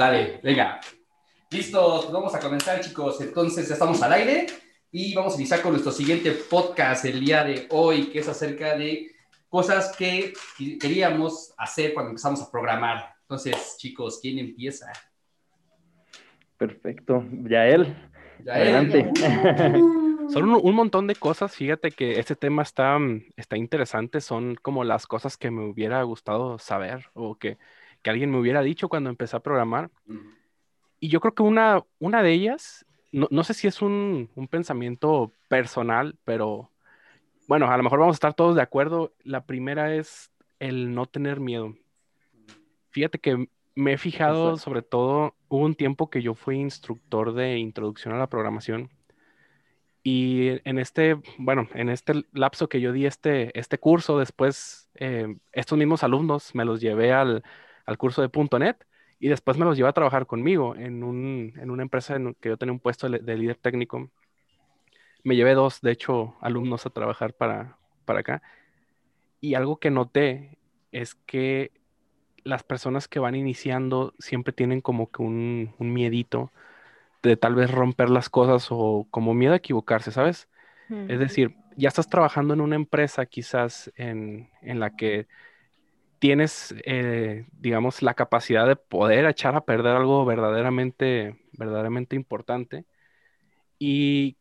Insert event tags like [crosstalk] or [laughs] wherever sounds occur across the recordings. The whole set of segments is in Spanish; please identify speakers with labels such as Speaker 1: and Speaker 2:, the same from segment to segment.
Speaker 1: Dale, venga. Listos, vamos a comenzar, chicos. Entonces, ya estamos al aire y vamos a iniciar con nuestro siguiente podcast el día de hoy, que es acerca de cosas que queríamos hacer cuando empezamos a programar. Entonces, chicos, ¿quién empieza?
Speaker 2: Perfecto, Yael. Adelante. [laughs]
Speaker 3: Son un, montón de cosas, fíjate que este tema está, está interesante, son como las cosas que me hubiera gustado saber o que, que alguien me hubiera dicho cuando empecé a programar. Y yo creo que una, una de ellas, no, no sé si es un, un, pensamiento personal, pero bueno, a lo mejor vamos a estar todos de acuerdo. La primera es el no tener miedo. Fíjate que me he fijado, sobre todo, hubo un tiempo que yo fui instructor de introducción a la programación y en este, bueno, en este lapso que yo di este, este curso, después eh, estos mismos alumnos me los llevé al, al curso de .NET y después me los llevé a trabajar conmigo en, un, en una empresa en que yo tenía un puesto de, líder técnico. Me llevé dos, de hecho, alumnos a trabajar para, para acá. Y algo que noté es que las personas que van iniciando siempre tienen como que un, un miedito de tal vez romper las cosas o como miedo a equivocarse, ¿sabes? Es decir, ya estás trabajando en una empresa quizás en, la que tienes, eh, digamos, la capacidad de poder echar a perder algo verdaderamente, verdaderamente importante. Y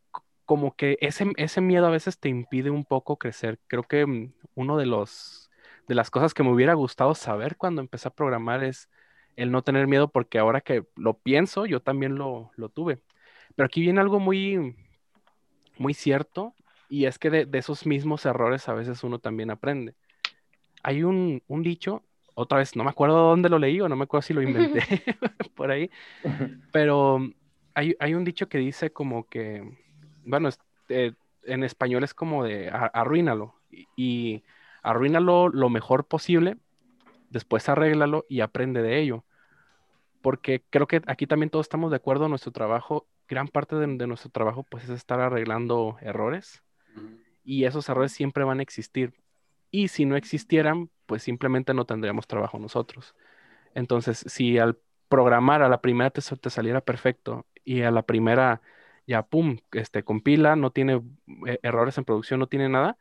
Speaker 3: como que ese, ese miedo a veces te impide un poco crecer. Creo que mm, uno de los de las cosas que me hubiera gustado saber cuando empecé a programar es el no tener miedo, porque ahora que lo pienso, yo también lo, tuve. Pero aquí viene algo muy, muy cierto, y es que de, esos mismos errores a veces uno también aprende. Hay un, dicho, otra vez, no me acuerdo dónde lo leí o no me acuerdo si lo inventé [laughs] por ahí, [laughs] pero hay, un dicho que dice como que, bueno, eh, en español es como de arruínalo y, y arruínalo lo mejor posible, después arréglalo y aprende de ello porque creo que aquí también todos estamos de acuerdo nuestro trabajo, gran parte de, nuestro trabajo pues es estar arreglando errores y esos errores siempre van a existir y si no existieran pues simplemente no tendríamos trabajo nosotros. Entonces si al programar a la primera te, te saliera perfecto y a la primera ya pum, este compila, no tiene eh, errores en producción, no tiene nada,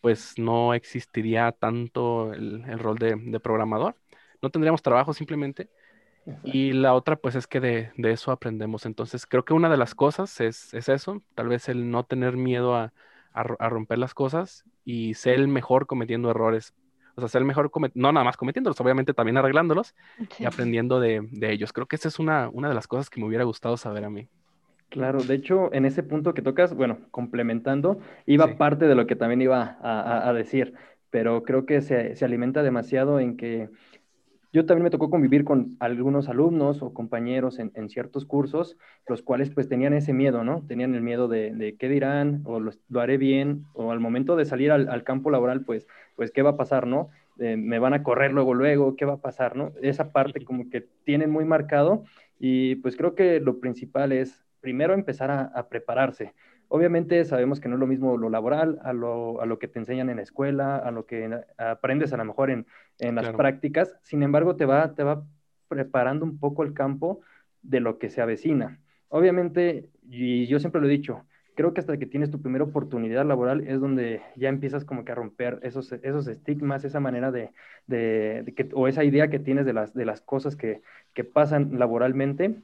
Speaker 3: pues no existiría tanto el, rol de, de programador. No tendríamos trabajo simplemente y la otra, pues es que de, eso aprendemos. Entonces, creo que una de las cosas es, eso, tal vez el no tener miedo a, romper las cosas y ser el mejor cometiendo errores. O sea, ser el mejor, no nada más cometiéndolos, obviamente también arreglándolos y aprendiendo de, ellos. Creo que esa es una, una de las cosas que me hubiera gustado saber a mí.
Speaker 2: Claro, de hecho, en ese punto que tocas, bueno, complementando, iba parte de lo que también iba a, decir, pero creo que se, se alimenta demasiado en que yo también me tocó convivir con algunos alumnos o compañeros en, ciertos cursos, los cuales pues tenían ese miedo, ¿no? Tenían el miedo de, qué dirán, o lo, haré bien, o al momento de salir al, campo laboral, pues, pues qué va a pasar, ¿no? Eh, me van a correr luego, luego, ¿qué va a pasar, ¿no? Esa parte como que tienen muy marcado y pues creo que lo principal es primero empezar a prepararse. Obviamente sabemos que no es lo mismo lo laboral a lo, a lo que te enseñan en la escuela, a lo que aprendes a lo mejor en, en las prácticas, sin embargo te va, te va preparando un poco el campo de lo que se avecina. Obviamente, y yo siempre lo he dicho, creo que hasta que tienes tu primera oportunidad laboral es donde ya empiezas como que a romper esos, esos estigmas, esa manera de, de, que, o esa idea que tienes de las, de las cosas que, que pasan laboralmente.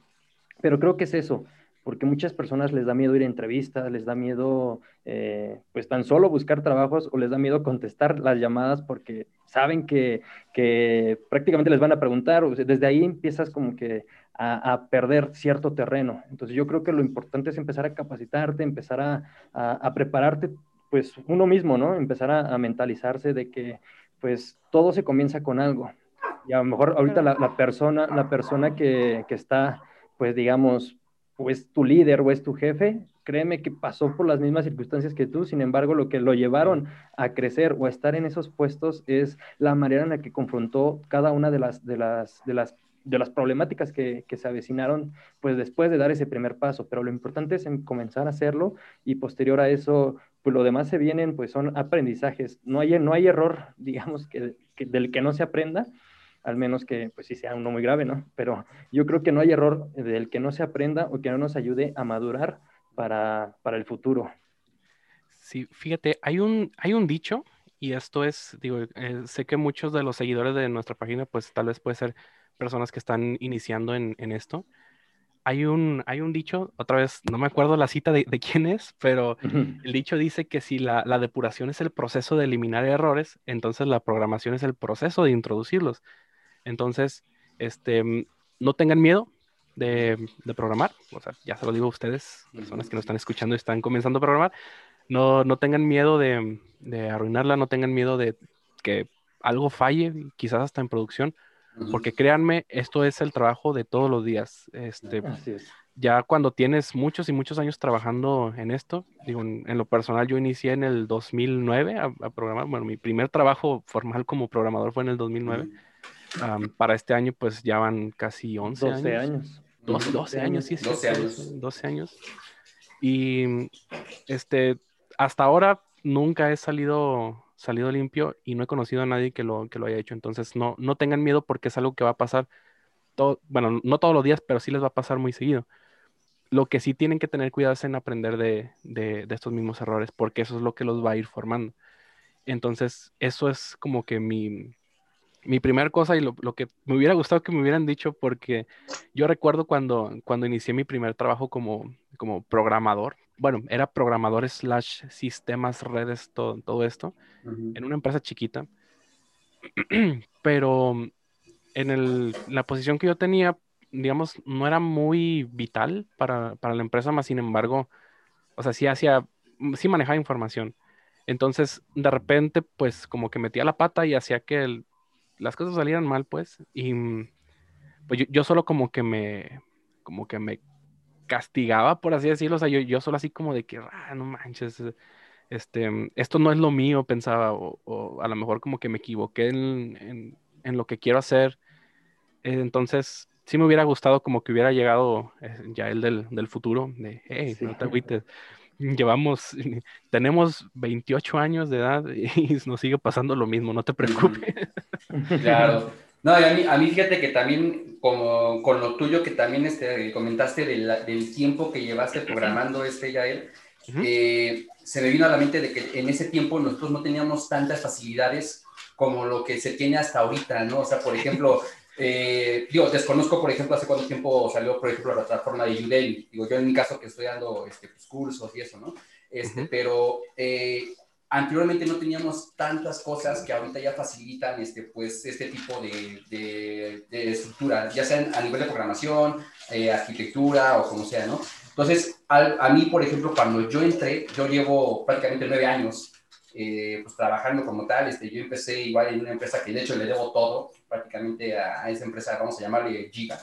Speaker 2: Pero creo que es eso, porque muchas personas les da miedo ir a entrevistas, les da miedo eh, pues tan solo buscar trabajos o les da miedo contestar las llamadas porque saben que, prácticamente les van a preguntar, desde ahí empiezas como que a, perder cierto terreno. Entonces yo creo que lo importante es empezar a capacitarte, empezar a, prepararte pues uno mismo, ¿no? Empezar a, mentalizarse de que pues todo se comienza con algo. Y a lo mejor ahorita la, persona, la persona que, que está pues digamos, o es tu líder o es tu jefe, créeme que pasó por las mismas circunstancias que tú, sin embargo, lo que lo llevaron a crecer o a estar en esos puestos es la manera en la que confrontó cada una de las, de las, de las, de las problemáticas que, que se avecinaron, pues después de dar ese primer paso, pero lo importante es comenzar a hacerlo y posterior a eso, pues lo demás se vienen, pues son aprendizajes, no hay, no hay error, [laughs] digamos, que, del que no se aprenda, al menos que pues sí sea uno muy grave, ¿no? Pero yo creo que no hay error del que no se aprenda o que no nos ayude a madurar para, para el futuro.
Speaker 3: Sí, fíjate, hay un, hay un dicho, y esto es, digo, eh, sé que muchos de los seguidores de nuestra página, pues tal vez puede ser personas que están iniciando en, en esto, hay un, hay un dicho, otra vez, no me acuerdo la cita de, quién es, pero el dicho dice que si la, depuración es el proceso de eliminar errores, entonces la programación es el proceso de introducirlos. Entonces, este, mm, no tengan miedo de, programar, o sea, ya se lo digo a ustedes, personas que nos están escuchando y están comenzando a programar, no, no tengan miedo de, de arruinarla, no tengan miedo de que algo falle, quizás hasta en producción, porque créanme, esto es el trabajo de todos los días. Este, Ya cuando tienes muchos y muchos años trabajando en esto, digo, en, lo personal yo inicié en el 2009 a, programar, bueno, mi primer trabajo formal como programador fue en el 2009. Para este año pues ya van casi 11
Speaker 2: 12 años.
Speaker 3: 12, años, sí,
Speaker 1: sí. 12 años.
Speaker 3: 12 años. Y este, hasta ahora nunca he salido salido limpio y no he conocido a nadie que lo, que lo haya hecho. Entonces, no, no tengan miedo porque es algo que va a pasar, todo, bueno, no todos los días, pero sí les va a pasar muy seguido. Lo que sí tienen que tener cuidado es en aprender de, de, de estos mismos errores, porque eso es lo que los va a ir formando. Entonces, eso es como que mi, mi primera cosa y lo, lo, que me hubiera gustado que me hubieran dicho, porque yo recuerdo cuando, cuando inicié mi primer trabajo como, como programador, bueno, era programador slash sistemas, redes, todo, todo esto, en una empresa chiquita. [clears throat] Pero en el, la posición que yo tenía, digamos, no era muy vital para, para, la empresa, más sin embargo, o sea, sí hacía, sí manejaba información. Entonces, de repente, pues como que metía la pata y hacía que las cosas salieran mal, pues. Y pues yo, yo, solo como que me, como que me castigaba, por así decirlo. O sea, yo, yo solo así como de que, ah, no manches, este, esto no es lo mío, pensaba, o, a lo mejor como que me equivoqué en, en, lo que quiero hacer. Entonces, sí me hubiera gustado como que hubiera llegado eh, ya el del, del futuro, de, hey, no te agüites. Llevamos, tenemos 28 años de edad y [laughs] nos sigue pasando lo mismo, no te preocupes. [laughs]
Speaker 1: Claro. No, a mí, a mí fíjate que también, como con lo tuyo que también este, comentaste del, del tiempo que llevaste programando este Yael, eh, se me vino a la mente de que en ese tiempo nosotros no teníamos tantas facilidades como lo que se tiene hasta ahorita, ¿no? O sea, por ejemplo, [laughs] eh, digo, desconozco, por ejemplo, hace cuánto tiempo salió, por ejemplo, la plataforma de Udemy. Digo, yo en mi caso que estoy dando este, pues, cursos y eso, ¿no? Este, Pero eh, anteriormente no teníamos tantas cosas que ahorita ya facilitan este, pues, este tipo de, de, estructura, ya sea a nivel de programación, eh, arquitectura o como sea, ¿no? Entonces, a, mí, por ejemplo, cuando yo entré, yo llevo prácticamente nueve años eh, pues, trabajando como tal. Este, yo empecé igual en una empresa que de hecho le debo todo prácticamente a, a esa empresa, vamos a llamarle Giga.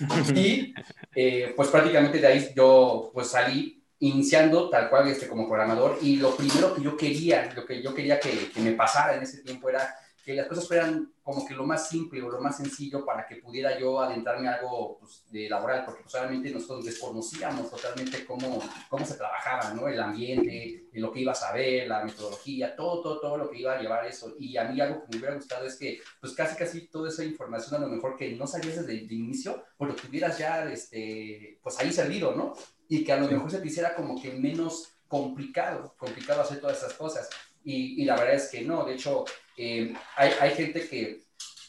Speaker 1: [laughs] Y eh, pues prácticamente de ahí yo pues salí iniciando tal cual este, como programador y lo primero que yo quería, lo que yo quería que, que, me pasara en ese tiempo era que las cosas fueran como que lo más simple o lo más sencillo para que pudiera yo adentrarme a algo pues, de laboral, porque pues nosotros desconocíamos totalmente cómo, cómo se trabajaba, ¿no? El ambiente, lo que iba a saber, la metodología, todo, todo, todo lo que iba a llevar eso. Y a mí algo que me hubiera gustado es que pues casi, casi toda esa información a lo mejor que no sabías desde el inicio, pues lo tuvieras ya, este, pues ahí servido, ¿no? y que a lo mejor se te hiciera como que menos complicado, complicado hacer todas esas cosas. Y, y la verdad es que no, de hecho, eh, hay, hay, gente que,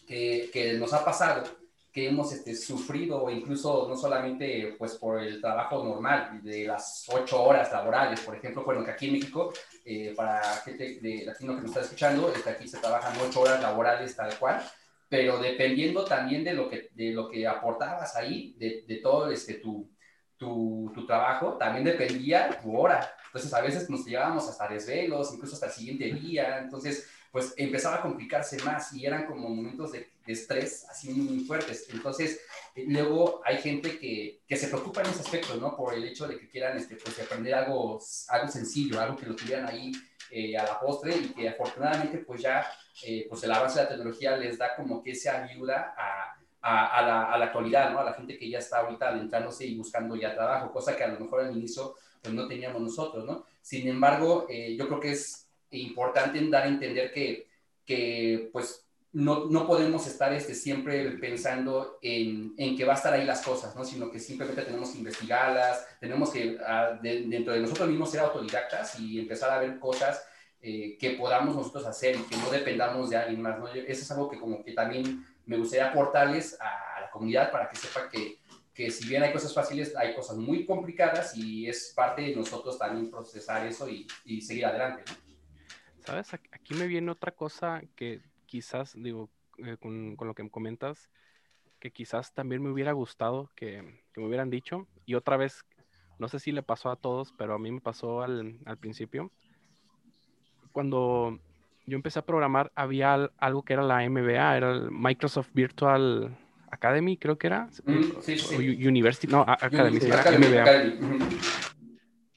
Speaker 1: que, que, nos ha pasado que hemos este, sufrido, incluso no solamente pues por el trabajo normal de las ocho horas laborales, por ejemplo, bueno, que aquí en México, eh, para gente de latino que nos está escuchando, este, aquí se trabajan ocho horas laborales tal cual, pero dependiendo también de lo que, de lo que aportabas ahí, de, de todo este, tu, tu, tu, trabajo, también dependía tu hora. Entonces, a veces nos llevábamos hasta desvelos, incluso hasta el siguiente día. Entonces, pues empezaba a complicarse más y eran como momentos de, estrés así muy, fuertes. Entonces, eh, luego hay gente que, que, se preocupa en ese aspecto, ¿no? Por el hecho de que quieran este, pues, aprender algo, algo sencillo, algo que lo tuvieran ahí eh, a la postre y que afortunadamente pues ya eh, pues el avance de la tecnología les da como que esa ayuda a a, la, a, la, actualidad, ¿no? A la gente que ya está ahorita adentrándose y buscando ya trabajo, cosa que a lo mejor al inicio pues no teníamos nosotros, ¿no? Sin embargo, eh, yo creo que es importante dar a entender que, que pues no, no, podemos estar este, siempre pensando en, en, que va a estar ahí las cosas, ¿no? sino que simplemente tenemos que investigarlas, tenemos que ah, dentro de nosotros mismos ser autodidactas y empezar a ver cosas eh, que podamos nosotros hacer y que no dependamos de alguien más. ¿no? Eso es algo que como que también me gustaría aportarles a, la comunidad para que sepa que, que si bien hay cosas fáciles, hay cosas muy complicadas y es parte de nosotros también procesar eso y, y seguir adelante.
Speaker 3: ¿Sabes? Aquí me viene otra cosa que quizás, digo, eh, con, con, lo que me comentas, que quizás también me hubiera gustado que, que, me hubieran dicho. Y otra vez, no sé si le pasó a todos, pero a mí me pasó al, al principio. Cuando yo empecé a programar, había algo que era la MBA, era el Microsoft Virtual Academy, creo que era. Mm, sí, sí. University, no, Academy. Academy, MBA.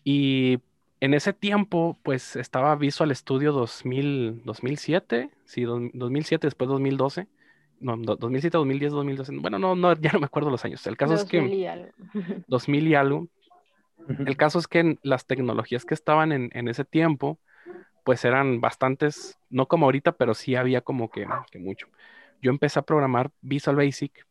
Speaker 3: Y en ese tiempo, pues estaba Visual Studio 2000, 2007, sí, 2007, después 2012. No, 2007, 2010, 2012. Bueno, no, no, ya no me acuerdo los años. El caso es que... 2000 y algo. [laughs] 2000 y algo. El caso es que las tecnologías que estaban en, en, ese tiempo, pues eran bastantes, no como ahorita, pero sí había como que, que mucho. Yo empecé a programar Visual Basic,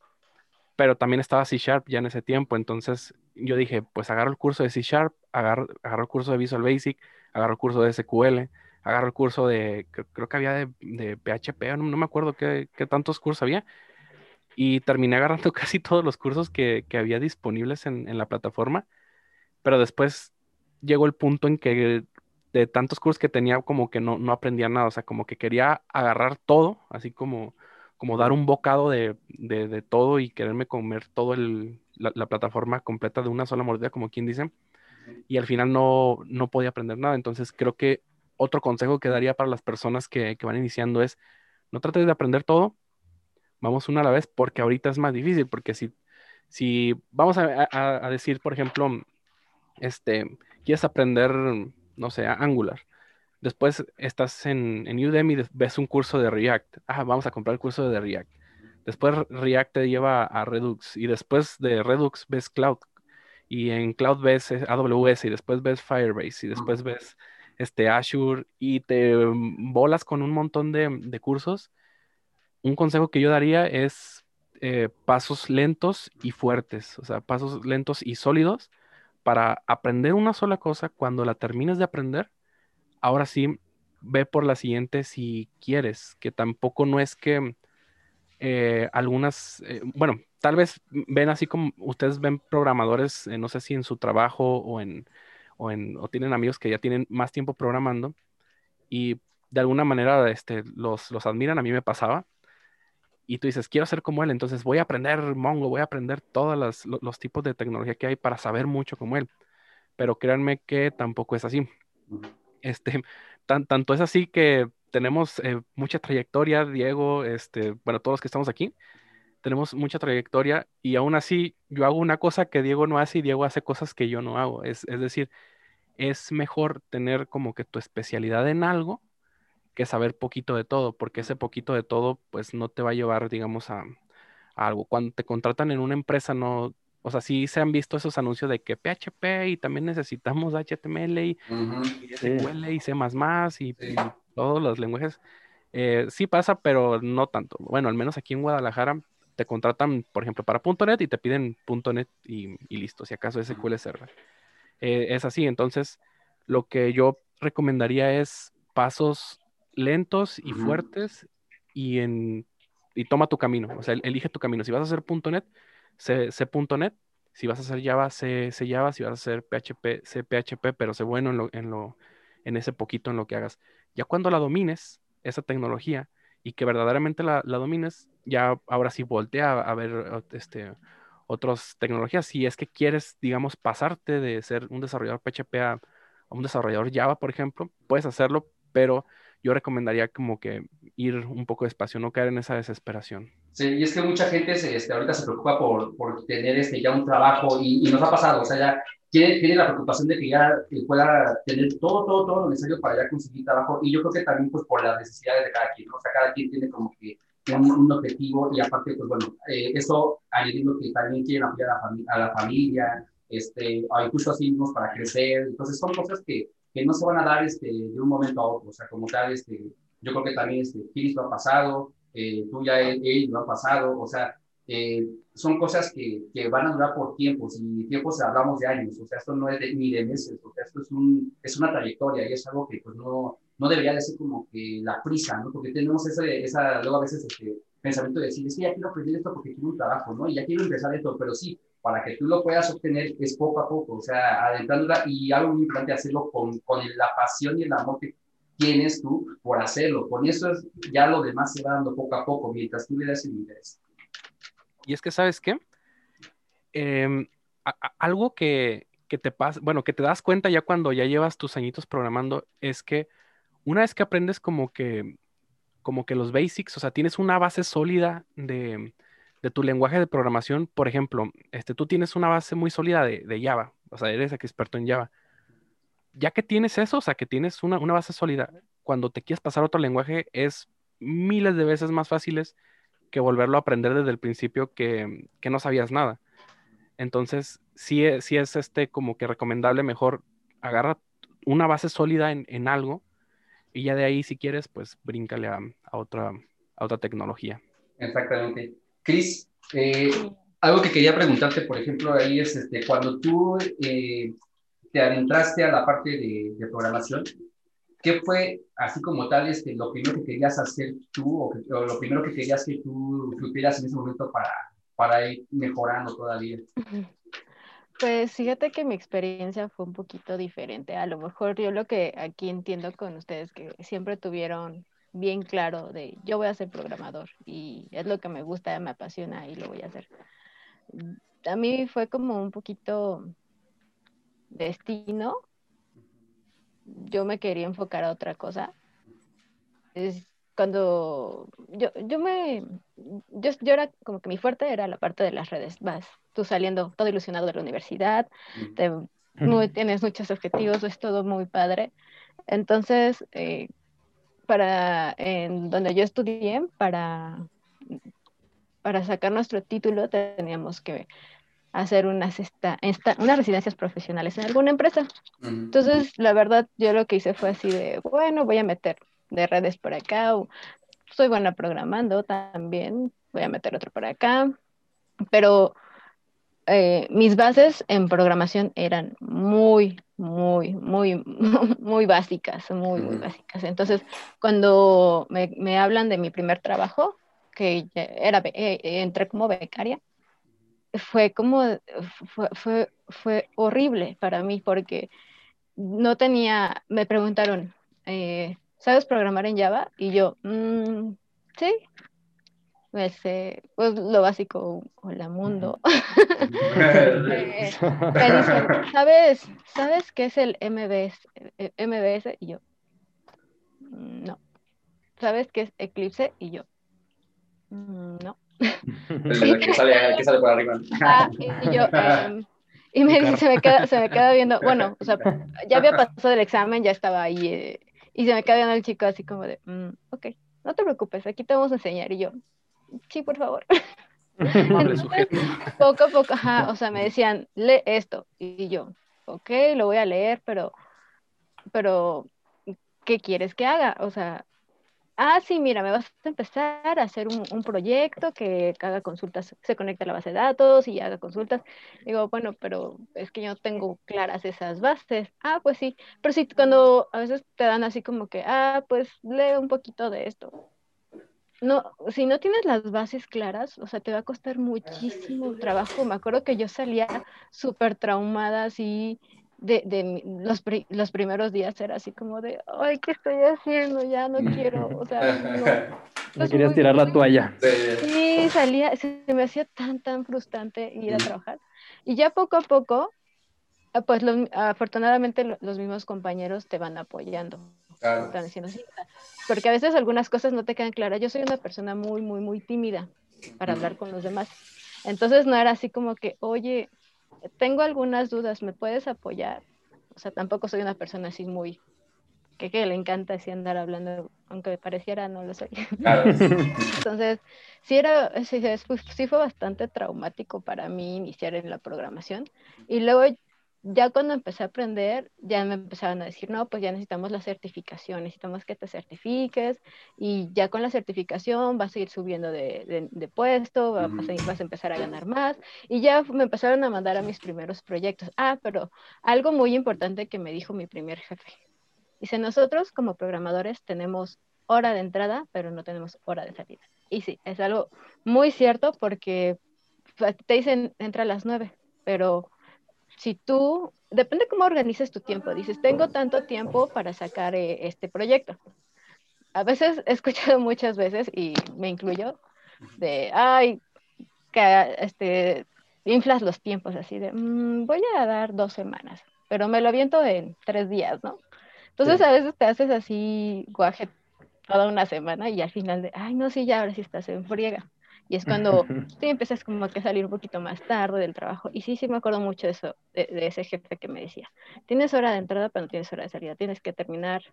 Speaker 3: pero también estaba C Sharp ya en ese tiempo, entonces yo dije, pues agarro el curso de C Sharp, agarro, agarro el curso de Visual Basic, agarro el curso de SQL, agarro el curso de, creo, que había de, de PHP, no, no, me acuerdo qué, qué, tantos cursos había, y terminé agarrando [laughs] casi todos los cursos que, que había disponibles en, en, la plataforma, pero después llegó el punto en que de tantos cursos que tenía como que no, no aprendía nada, o sea, como que quería agarrar todo, así como como dar un bocado de, de, todo y quererme comer toda la, la, plataforma completa de una sola mordida, como quien dice, y al final no, no podía aprender nada. Entonces creo que otro consejo que daría para las personas que, que van iniciando es, no trates de aprender todo, vamos una a la vez, porque ahorita es más difícil, porque si, si vamos a, a, decir, por ejemplo, este, quieres aprender, no sé, Angular, Después estás en, en Udemy, ves un curso de React. Ah, vamos a comprar el curso de React. Después React te lleva a Redux y después de Redux ves Cloud y en Cloud ves AWS y después ves Firebase y después ves este Azure y te bolas con un montón de, de cursos. Un consejo que yo daría es eh, pasos lentos y fuertes, o sea, pasos lentos y sólidos para aprender una sola cosa. Cuando la termines de aprender, ahora sí, ve por la siguiente si quieres, que tampoco no es que eh, algunas, eh, bueno, tal vez ven así como ustedes ven programadores, eh, no sé si en su trabajo o en, o en, o tienen amigos que ya tienen más tiempo programando y de alguna manera este, los, los admiran, a mí me pasaba. Y tú dices, quiero ser como él, entonces voy a aprender Mongo, voy a aprender todos los, los tipos de tecnología que hay para saber mucho como él. Pero créanme que tampoco es así. Este, tan, tanto es así que tenemos eh, mucha trayectoria, Diego, este, bueno, todos los que estamos aquí, tenemos mucha trayectoria y aún así yo hago una cosa que Diego no hace y Diego hace cosas que yo no hago. Es, es decir, es mejor tener como que tu especialidad en algo que saber poquito de todo, porque ese poquito de todo pues no te va a llevar, digamos, a, a algo. Cuando te contratan en una empresa no, o sea, sí se han visto esos anuncios de que PHP y también necesitamos HTML y, SQL y C++ y, y, todos los lenguajes. Eh, sí pasa, pero no tanto. Bueno, al menos aquí en Guadalajara te contratan, por ejemplo, para .NET y te piden .NET y, y listo, si acaso SQL Server. Eh, es así, entonces lo que yo recomendaría es pasos lentos y fuertes y, en, y toma tu camino, o sea, elige tu camino. Si vas a hacer .NET, C.NET. Si vas a hacer Java, C, Java. Si vas a hacer PHP, C PHP, pero sé bueno en, lo, en, lo, en ese poquito en lo que hagas. Ya cuando la domines, esa tecnología, y que verdaderamente la, la domines, ya ahora sí voltea a, ver este, otras tecnologías. Si es que quieres, digamos, pasarte de ser un desarrollador PHP a, a un desarrollador Java, por ejemplo, puedes hacerlo, pero yo recomendaría como que ir un poco despacio, no caer en esa desesperación.
Speaker 1: Sí, y es que mucha gente se, este, ahorita se preocupa por, por tener este, ya un trabajo y, y, nos ha pasado, o sea, ya tiene, tiene la preocupación de que ya pueda tener todo, todo, todo lo necesario para ya conseguir trabajo y yo creo que también pues por las necesidades de cada quien, ¿no? o sea, cada quien tiene como que un, un objetivo y aparte, pues bueno, eh, eso añadiendo que también quieren apoyar a a la familia, este, o incluso así mismos para crecer, entonces son cosas que, que no se van a dar este, de un momento a otro, o sea, como tal, este, yo creo que también este, Chris lo ha pasado, eh, tú ya ellos lo han pasado, o sea, eh, son cosas que, que, van a durar por tiempos y tiempos hablamos de años, o sea, esto no es ni de meses, o sea, esto es, un, es una trayectoria y es algo que pues no, no debería de ser como que la prisa, ¿no? Porque tenemos ese, esa, luego a veces este pensamiento de decir, es que ya quiero aprender esto porque quiero un trabajo, ¿no? Y ya quiero empezar esto, pero sí, para que tú lo puedas obtener es poco a poco, o sea, adentrándola y algo muy importante hacerlo con, con la pasión y el amor que tienes tú por hacerlo. Con eso es, ya lo demás se va dando poco a poco mientras tú le das el interés.
Speaker 3: Y es que, ¿sabes qué? Em, algo que, que te pasa, bueno, que te das cuenta ya cuando ya llevas tus añitos programando es que una vez que aprendes como que, como que los basics, o sea, tienes una base sólida de, de tu lenguaje de programación, por ejemplo, este, tú tienes una base muy sólida de, Java, o sea, eres experto en Java. Ya que tienes eso, o sea, que tienes una, una base sólida, cuando te quieres pasar a otro lenguaje es miles de veces más fáciles que volverlo a aprender desde el principio que, que no sabías nada. Entonces, sí, sí es este como que recomendable mejor agarra una base sólida en, en algo y ya de ahí, si quieres, pues bríncale a, a otra, a otra tecnología.
Speaker 1: Exactamente. Cris, eh, algo que quería preguntarte, por ejemplo, ahí es este, cuando tú eh, te adentraste a la parte de, de, programación, ¿qué fue así como tal este, lo primero que querías hacer tú o, que, o lo primero que querías que tú supieras en ese momento para, para ir mejorando todavía?
Speaker 4: Pues fíjate que mi experiencia fue un poquito diferente. A lo mejor yo lo que aquí entiendo con ustedes, que siempre tuvieron bien claro de yo voy a ser programador y es lo que me gusta, me apasiona y lo voy a hacer. A mí fue como un poquito destino. Yo me quería enfocar a otra cosa. Es cuando yo, yo me, yo, yo era como que mi fuerte era la parte de las redes, vas tú saliendo todo ilusionado de la universidad, te, muy, tienes muchos objetivos, es todo muy padre. Entonces, eh, para en donde yo estudié, para, para sacar nuestro título, teníamos que hacer unas, esta, esta, unas residencias profesionales en alguna empresa. Entonces, la verdad, yo lo que hice fue así de, bueno, voy a meter de redes por acá, o soy buena programando también, voy a meter otro por acá, pero eh, mis bases en programación eran muy, muy, muy, [laughs] muy básicas, muy, muy básicas. Entonces, cuando me, me hablan de mi primer trabajo, que era, eh, entré como becaria, fue como, fue, fue, fue, horrible para mí porque no tenía, me preguntaron, eh, ¿sabes programar en Java? Y yo, mmm, sí, este, pues lo básico, hola mundo. [laughs] [laughs] me, dicen, ¿sabes, ¿sabes qué es el MBS? MBS? Y yo, mm, no. ¿Sabes qué es Eclipse? Y yo, mm, no. [laughs]
Speaker 1: El que sale, que sale por arriba.
Speaker 4: Ah, y yo, um, y me dice, se me, queda, se me queda viendo, bueno, o sea, ya había pasado el examen, ya estaba ahí, eh, y se me queda viendo el chico así como de, mm, ok, no te preocupes, aquí te vamos a enseñar. Y yo, sí, por favor. [laughs] poco a poco, ajá, o sea, me decían, lee esto. Y yo, ok, lo voy a leer, pero, pero, ¿qué quieres que haga? O sea, ah, sí, mira, me vas a empezar a hacer un, un, proyecto que haga consultas, se conecte a la base de datos y haga consultas. Digo, bueno, pero es que yo no tengo claras esas bases. Ah, pues sí, pero sí, cuando a veces te dan así como que, ah, pues lee un poquito de esto no, si no tienes las bases claras, o sea, te va a costar muchísimo trabajo. Me acuerdo que yo salía súper traumada, así, de, de los, los, primeros días era así como de, ay, ¿qué estoy haciendo? Ya no quiero, o sea, no. [laughs]
Speaker 2: No querías tirar la toalla.
Speaker 4: Sí, salía, se me hacía tan, tan frustrante ir a trabajar. Y ya poco a poco, ah, pues afortunadamente los mismos compañeros te van apoyando. Claro. Están diciendo, sí, porque a veces algunas cosas no te quedan claras. Yo soy una persona muy, muy, muy tímida para hablar con los demás. Entonces no era así como que, oye, tengo algunas dudas, ¿me puedes apoyar? O sea, tampoco soy una persona así muy, que, que le encanta así andar hablando, aunque me pareciera, no lo soy. Claro. [laughs] Entonces, sí, era, sí, sí, fue bastante traumático para mí iniciar en la programación. Y luego ya cuando empecé a aprender, ya me empezaron a decir, no, pues ya necesitamos la certificación, necesitamos que te certifiques y ya con la certificación vas a ir subiendo de, de, puesto, vas, a, vas, a, empezar a ganar más y ya me empezaron a mandar a mis primeros proyectos. Ah, pero algo muy importante que me dijo mi primer jefe. Dice, nosotros como programadores tenemos hora de entrada, pero no tenemos hora de salida. Y sí, es algo muy cierto porque pues, te dicen entra a las nueve, pero si tú, depende cómo organices tu tiempo, dices, tengo tanto tiempo para sacar eh, este proyecto. A veces he escuchado [laughs] muchas veces, y me incluyo, de, ay, que, este, inflas los tiempos así de, mm, voy a dar dos semanas, pero me lo aviento en tres días, ¿no? Entonces a veces te haces así guaje toda una semana y al final de, ay, no, sí, ya ahora sí estás en friega. Y es cuando [laughs] sí empiezas como que a salir un poquito más tarde del trabajo. Y sí, sí me acuerdo mucho de eso, de, ese jefe que me decía, tienes hora de entrada, pero no tienes hora de salida. Tienes que terminar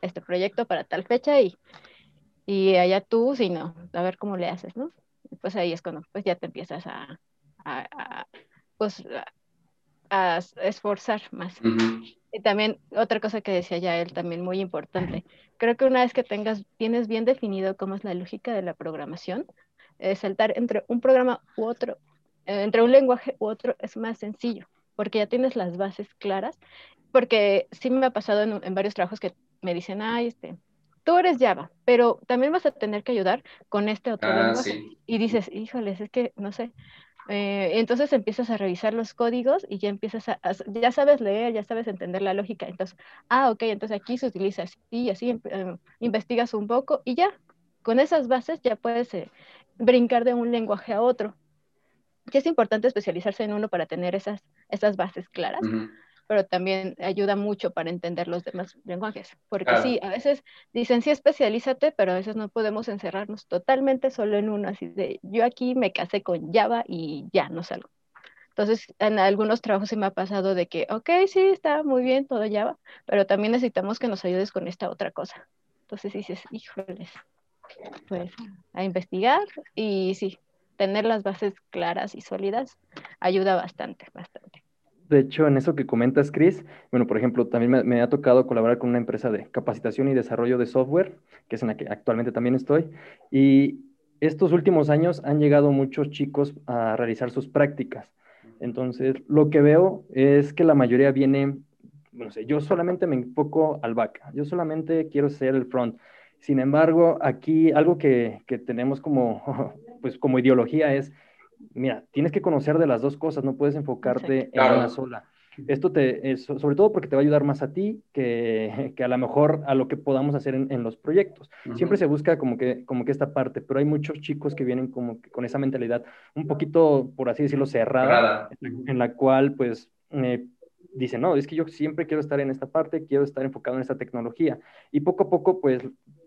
Speaker 4: este proyecto para tal fecha y, y allá tú, si no, a ver cómo le haces, ¿no? pues ahí es cuando pues ya te empiezas a, a, pues, a, esforzar más. Y también otra cosa que decía ya él, también muy importante. Creo que una vez que tengas, tienes bien definido cómo es la lógica de la programación, eh, saltar entre un programa u otro, eh, entre un lenguaje u otro es más sencillo, porque ya tienes las bases claras, porque sí me ha pasado en, varios trabajos que me dicen, ay, este, tú eres Java, pero también vas a tener que ayudar con este otro ah, lenguaje. Y dices, híjoles, es que no sé. Eh, entonces empiezas a revisar los códigos y ya empiezas a, ya sabes leer, ya sabes entender la lógica. Entonces, ah, ok, entonces aquí se utiliza así y así, investigas un poco y ya, con esas bases ya puedes brincar de un lenguaje a otro. Y es importante especializarse en uno para tener esas, esas bases claras, pero también ayuda mucho para entender los demás lenguajes. Porque sí, a veces dicen sí, especialízate, pero a veces no podemos encerrarnos totalmente solo en uno. Así de, yo aquí me casé con Java y ya no salgo. Entonces, en algunos trabajos se me ha pasado de que, ok, sí, está muy bien todo Java, pero también necesitamos que nos ayudes con esta otra cosa. Entonces dices, híjoles, pues a investigar y sí, tener las bases claras y sólidas ayuda bastante, bastante.
Speaker 2: De hecho, en eso que comentas, Chris, bueno, por ejemplo, también me, ha tocado colaborar con una empresa de capacitación y desarrollo de software, que es en la que actualmente también estoy, y estos últimos años han llegado muchos chicos a realizar sus prácticas. Entonces, lo que veo es que la mayoría viene, no sé, yo solamente me enfoco al back, yo solamente quiero ser el front, sin embargo, aquí algo que, tenemos como, [laughs] pues, como ideología es, mira, tienes que conocer de las dos cosas, no puedes enfocarte en una sola. Esto te, sobre todo porque te va a ayudar más a ti que, [laughs] que a lo mejor a lo que podamos hacer en, los proyectos. Siempre se busca como que, como que esta parte, pero hay muchos chicos que vienen como que con esa mentalidad un poquito, por así decirlo, cerrada, en, la, cual pues eh, dicen, no, es que yo siempre quiero estar en esta parte, quiero estar enfocado en esta tecnología. Y poco a poco, pues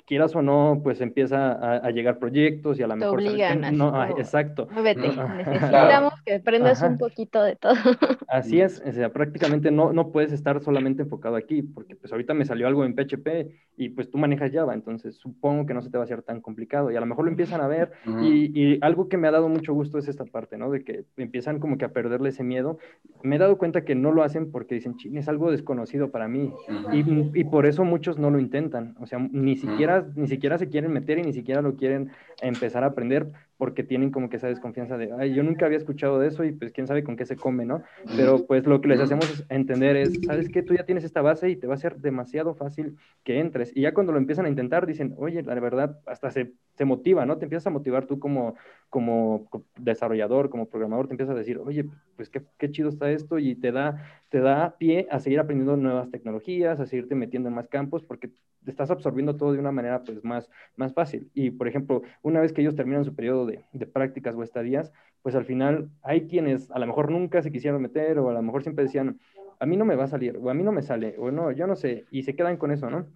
Speaker 2: quieras o no, pues empieza a, llegar proyectos y a lo mejor...
Speaker 4: Te obligan,
Speaker 2: no, exacto.
Speaker 4: necesitamos que aprendas un poquito de todo. [laughs]
Speaker 2: Así es, o sea, prácticamente no, no puedes estar solamente enfocado aquí, porque pues ahorita me salió algo en PHP y pues tú manejas Java, entonces supongo que no se te va a hacer tan complicado y a lo mejor lo empiezan a ver y, y, algo que me ha dado mucho gusto es esta parte, ¿no? De que empiezan como que a perderle ese miedo. Me he dado cuenta que no lo hacen porque dicen, es algo desconocido para mí y, y por eso muchos no lo intentan, o sea, ni siquiera ni siquiera se quieren meter y ni siquiera lo quieren empezar a aprender porque tienen como que esa desconfianza de, ay, yo nunca había escuchado de eso y pues quién sabe con qué se come, ¿no? Pero pues lo que les hacemos entender es, ¿sabes qué? Tú ya tienes esta base y te va a ser demasiado fácil que entres. Y ya cuando lo empiezan a intentar dicen, oye, la verdad, hasta se, se motiva, ¿no? Te empiezas a motivar tú como, como desarrollador, como programador, te empiezas a decir, oye, pues qué, qué chido está esto y te da, te da pie a seguir aprendiendo nuevas tecnologías, a seguirte metiendo en más campos porque te estás absorbiendo todo de una manera pues más, más fácil. Y por ejemplo, una vez que ellos terminan su periodo de, de, prácticas o estadías, pues al final hay quienes a lo mejor nunca se quisieron meter o a lo mejor siempre decían, a mí no me va a salir o a mí no me sale o no, yo no sé, y se quedan con eso, ¿no?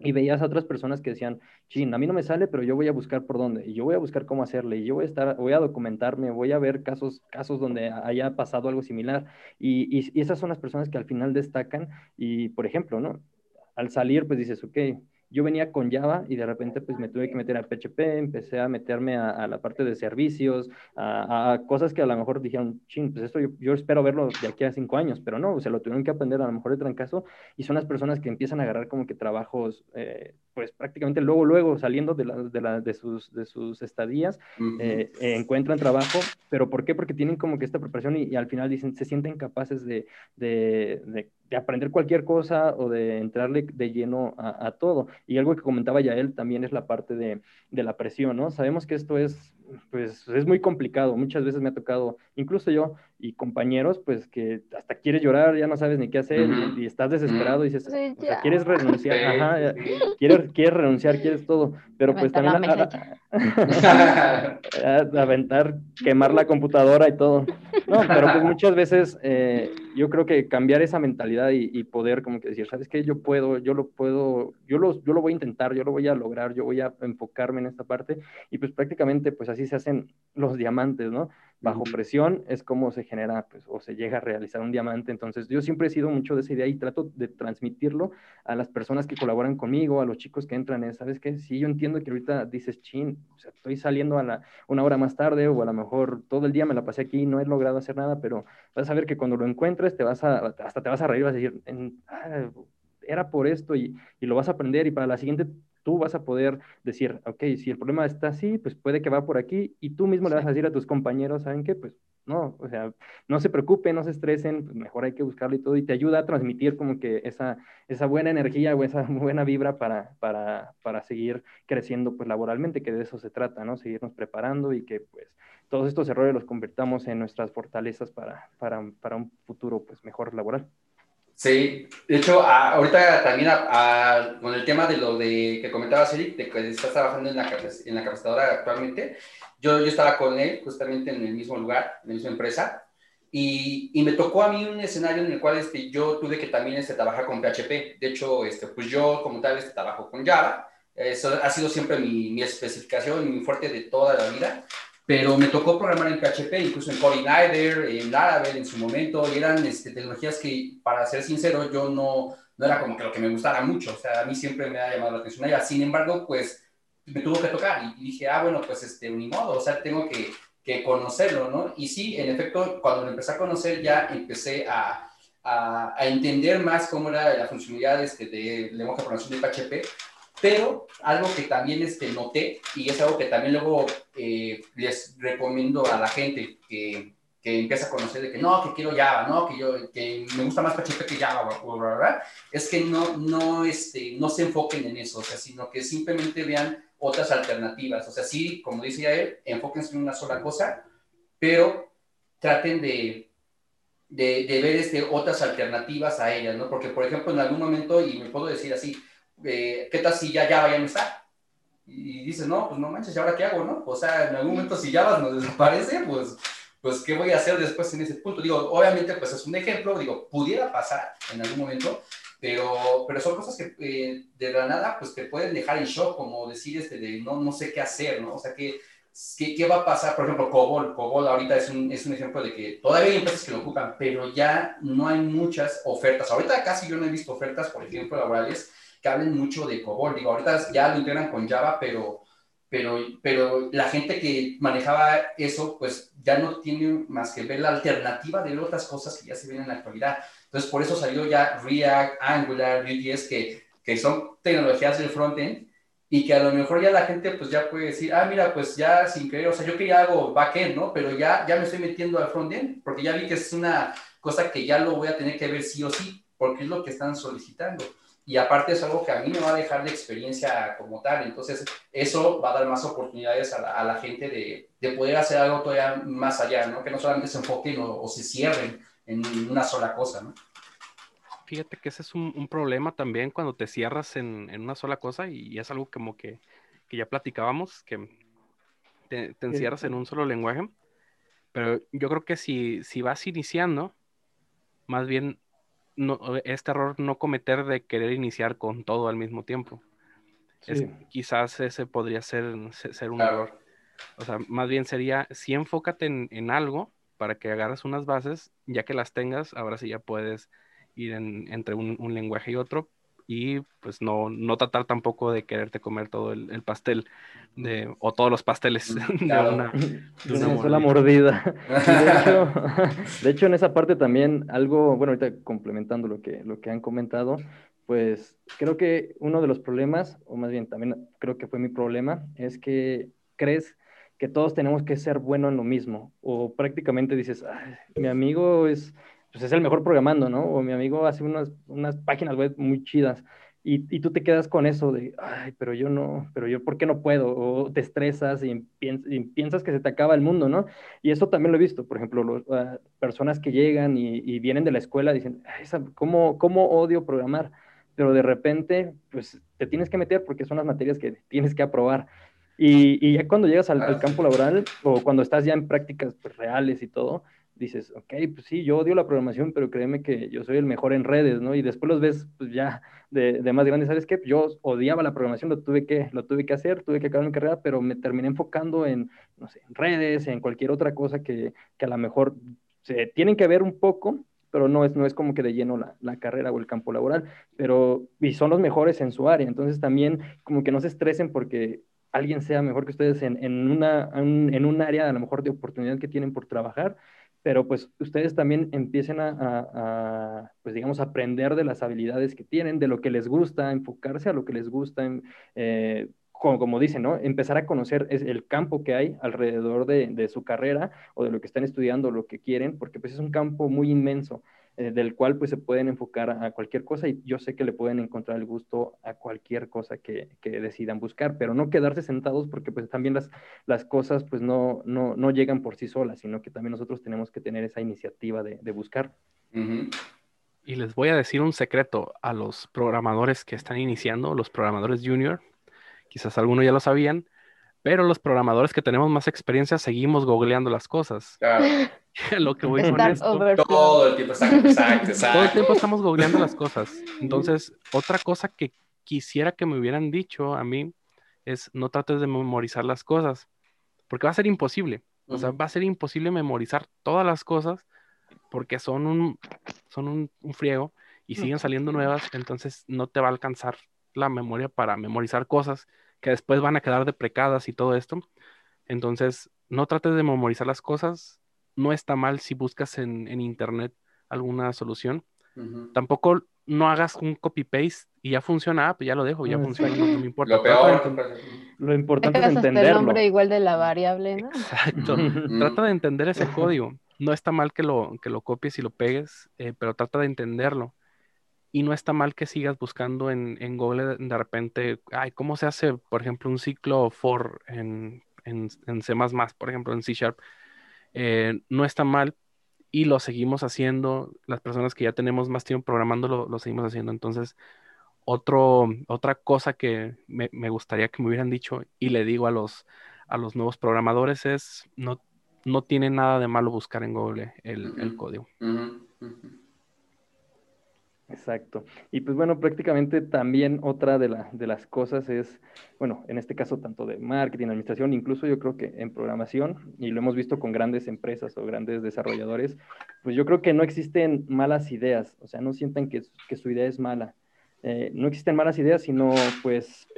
Speaker 2: Y veías a otras personas que decían, chin, a mí no me sale, pero yo voy a buscar por dónde, y yo voy a buscar cómo hacerle, y yo voy a estar, voy a documentarme, voy a ver casos, casos donde haya pasado algo similar, y, y, y esas son las personas que al final destacan, y por ejemplo, ¿no? Al salir, pues dices, ok, yo venía con Java y de repente pues me tuve que meter a PHP, empecé a meterme a, la parte de servicios, a, cosas que a lo mejor dijeron, ching, pues esto yo, espero verlo de aquí a cinco años, pero no, se lo tuvieron que aprender a lo mejor de trancazo y son las personas que empiezan a agarrar como que trabajos, eh, pues prácticamente luego, luego saliendo de, de, de, sus, de sus estadías, eh, encuentran trabajo, pero ¿por qué? Porque tienen como que esta preparación y, al final dicen, se sienten capaces de, de de aprender cualquier cosa o de entrarle de lleno a, todo. Y algo que comentaba ya él también es la parte de, de, la presión, ¿no? Sabemos que esto es, pues, es muy complicado. Muchas veces me ha tocado, incluso yo y compañeros, pues, que hasta quieres llorar, ya no sabes ni qué hacer y, estás desesperado y dices, quieres renunciar, ajá, quieres, quieres renunciar, quieres todo, pero pues también [laughs] aventar, quemar la computadora y todo. No, pero pues muchas veces eh, yo creo que cambiar esa mentalidad y, poder como que decir, ¿sabes qué? Yo puedo, yo lo puedo, yo lo, yo lo voy a intentar, yo lo voy a lograr, yo voy a enfocarme en esta parte y pues prácticamente pues así se hacen los diamantes, ¿no? Bajo presión es como se genera pues, o se llega a realizar un diamante. Entonces, yo siempre he sido mucho de esa idea y trato de transmitirlo a las personas que colaboran conmigo, a los chicos que entran. ¿Sabes qué? Sí, yo entiendo que ahorita dices, chin, o sea, estoy saliendo a la, una hora más tarde o a lo mejor todo el día me la pasé aquí y no he logrado hacer nada, pero vas a ver que cuando lo encuentres te vas a, hasta te vas a reír, vas a decir, ah, era por esto y, y, lo vas a aprender y para la siguiente tú vas a poder decir, ok, si el problema está así, pues puede que va por aquí y tú mismo le vas a decir a tus compañeros, ¿saben qué? Pues no, o sea, no se preocupen, no se estresen, pues mejor hay que buscarlo y todo y te ayuda a transmitir como que esa, esa buena energía o esa [laughs] buena vibra para, para, para seguir creciendo pues laboralmente, que de eso se trata, ¿no? Seguirnos preparando y que pues todos estos errores los convirtamos en nuestras fortalezas para, para, para un futuro pues mejor laboral.
Speaker 1: Sí, de hecho, ahorita también con el tema de lo de que comentaba Eric, de que estás trabajando en la, en la capacitadora actualmente, yo, yo estaba con él justamente en el mismo lugar, en la misma empresa, y, y, me tocó a mí un escenario en el cual este, yo tuve que también este, trabajar con PHP. De hecho, este, pues yo como tal este, trabajo con Java. Eso ha sido siempre mi, mi especificación mi fuerte de toda la vida pero me tocó programar en PHP, incluso en CoreIgniter, en Laravel en su momento, y eran este, tecnologías que, para ser sincero, yo no, no era como que lo que me gustara mucho, o sea, a mí siempre me ha llamado la atención ella, sin embargo, pues me tuvo que tocar y dije, ah, bueno, pues este, ni modo, o sea, tengo que, que conocerlo, ¿no? Y sí, en efecto, cuando lo empecé a conocer ya empecé a, a, a entender más cómo era la funcionalidad este, de lenguaje de programación de PHP, pero algo que también este, noté, y es algo que también luego eh, les recomiendo a la gente que, que, empieza a conocer de que no, que quiero Java, no, que, yo, que me gusta más PHP que Java, ¿verdad? es que no, no, este, no se enfoquen en eso, o sea, sino que simplemente vean otras alternativas. O sea, sí, como decía él, enfóquense en una sola cosa, pero traten de, de, de ver este, otras alternativas a ellas, ¿no? Porque, por ejemplo, en algún momento, y me puedo decir así, eh, ¿qué tal si ya Java ya no está? Y dices, no, pues no manches, ¿y ahora qué hago, no? O sea, en algún momento si Java nos desaparece, pues, pues, ¿qué voy a hacer después en ese punto? Digo, obviamente, pues es un ejemplo, digo, pudiera pasar en algún momento, pero, pero son cosas que eh, de la nada, pues te pueden dejar en shock, como decir, este, de no, no sé qué hacer, ¿no? O sea, ¿qué, qué, qué va a pasar? Por ejemplo, COBOL, COBOL ahorita es un, es un ejemplo de que todavía hay empresas que lo ocupan, pero ya no hay muchas ofertas. Ahorita casi yo no he visto ofertas, por ejemplo, laborales, que hablen mucho de COBOL. Digo, ahorita ya lo integran con Java, pero, pero, pero la gente que manejaba eso, pues ya no tiene más que ver la alternativa de otras cosas que ya se ven en la actualidad. Entonces, por eso salió ya React, Angular, Vue.js, que, que son tecnologías del frontend y que a lo mejor ya la gente pues ya puede decir, ah, mira, pues ya sin querer, o sea, yo quería algo backend, ¿no? Pero ya, ya me estoy metiendo al frontend porque ya vi que es una cosa que ya lo voy a tener que ver sí o sí, porque es lo que están solicitando y aparte es algo que a mí me va a dejar de experiencia como tal. Entonces, eso va a dar más oportunidades a la, gente de, de, poder hacer algo todavía más allá, ¿no? Que no solamente se enfoquen o, se cierren en una sola cosa, ¿no?
Speaker 3: Fíjate que ese es un, un problema también cuando te cierras en, en, una sola cosa y es algo como que, que ya platicábamos, que te, te encierras en un solo lenguaje. Pero yo creo que si, si vas iniciando, más bien no, este error no cometer de querer iniciar con todo al mismo tiempo. quizás ese podría ser, ser un error. O sea, más bien sería, si enfócate en, algo para que agarres unas bases, ya que las tengas, ahora sí ya puedes ir entre un, lenguaje y otro. Y pues no, no tratar tampoco de quererte comer todo el, pastel de, o todos los pasteles [laughs] [laughs]
Speaker 2: de una, sola mordida. [laughs] De hecho, en esa parte también algo, bueno, ahorita complementando lo que, lo que han comentado, pues creo que uno de los problemas, o más bien también creo que fue mi problema, es que crees que todos tenemos que ser buenos en lo mismo, o prácticamente dices, mi amigo es, pues es el mejor programando, ¿no? O mi amigo hace unas, unas páginas web muy chidas, y, y, tú te quedas con eso de, ay, pero yo no, pero yo, ¿por qué no puedo? O te estresas y, piensas que se te acaba el mundo, ¿no? Y eso también lo he visto, por ejemplo, los, ah, personas que llegan y, vienen de la escuela dicen, ay, ¿cómo, ¿cómo odio programar? Pero de repente, pues te tienes que meter porque son las materias que tienes que aprobar. Y, ya cuando llegas al, campo laboral o cuando estás ya en prácticas pues, reales y todo, dices, ok, pues sí, yo odio la programación, pero créeme que yo soy el mejor en redes, ¿no? Y después los ves pues ya de, de más grandes, ¿sabes qué? Yo odiaba la programación, lo tuve, que, lo tuve que hacer, tuve que acabar mi carrera, pero me terminé enfocando en, no sé, en redes, en cualquier otra cosa que, que a lo mejor se tienen que ver un poco, pero no es, no es como que de lleno la, la, carrera o el campo laboral, pero y son los mejores en su área, entonces también como que no se estresen porque alguien sea mejor que ustedes en, en, una, en un área a lo mejor de oportunidad que tienen por trabajar, pero pues ustedes también empiecen a, pues digamos, aprender de las habilidades que tienen, de lo que les gusta, enfocarse a lo que les gusta, eh, como, como, dicen, ¿no? Empezar a conocer el campo que hay alrededor de, de, su carrera o de lo que están estudiando, lo que quieren, porque pues es un campo muy inmenso. Eh, del cual pues se pueden enfocar a, cualquier cosa y yo sé que le pueden encontrar el gusto a cualquier cosa que, que, decidan buscar, pero no quedarse sentados porque pues también las, las cosas pues no, no, no, llegan por sí solas, sino que también nosotros tenemos que tener esa iniciativa de, de buscar.
Speaker 3: Y les voy a decir un secreto a los programadores que están iniciando, los programadores junior, quizás algunos ya lo sabían, pero los programadores que tenemos más experiencia seguimos googleando las cosas. Claro. [laughs] [laughs] lo que voy con esto. [laughs]
Speaker 1: Todo el tiempo, exacto,
Speaker 3: Todo el tiempo estamos googleando las cosas. [laughs] Entonces, otra cosa que quisiera que me hubieran dicho a mí es no trates de memorizar las cosas, porque va a ser imposible. O sea, va a ser imposible memorizar todas las cosas porque son un, son un, un friego y siguen saliendo nuevas, entonces no te va a alcanzar la memoria para memorizar cosas que después van a quedar deprecadas y todo esto. Entonces, no trates de memorizar las cosas, no está mal si buscas en, internet alguna solución. Tampoco no hagas un copy-paste y ya funciona, pues ya lo dejo, ya funciona, no, me importa.
Speaker 1: Lo peor.
Speaker 2: Lo importante es entenderlo. el
Speaker 4: nombre igual de la variable, ¿no?
Speaker 3: Exacto. trata de entender ese código. No está mal que lo, que lo copies y lo pegues, eh, pero trata de entenderlo. Y no está mal que sigas buscando en, en Google de repente, ay, ¿cómo se hace, por ejemplo, un ciclo for en, en, en C++, por ejemplo, en C Sharp? Eh, no está mal y lo seguimos haciendo. Las personas que ya tenemos más tiempo programando lo, seguimos haciendo. Entonces, otro, otra cosa que me, gustaría que me hubieran dicho y le digo a los, a los nuevos programadores es, no, no tiene nada de malo buscar en Google el, código.
Speaker 2: Exacto. Y pues bueno, prácticamente también otra de, de, las cosas es, bueno, en este caso tanto de marketing, administración, incluso yo creo que en programación, y lo hemos visto con grandes empresas o grandes desarrolladores, pues yo creo que no existen malas ideas, o sea, no sientan que, que su idea es mala. Eh, no existen malas ideas, sino pues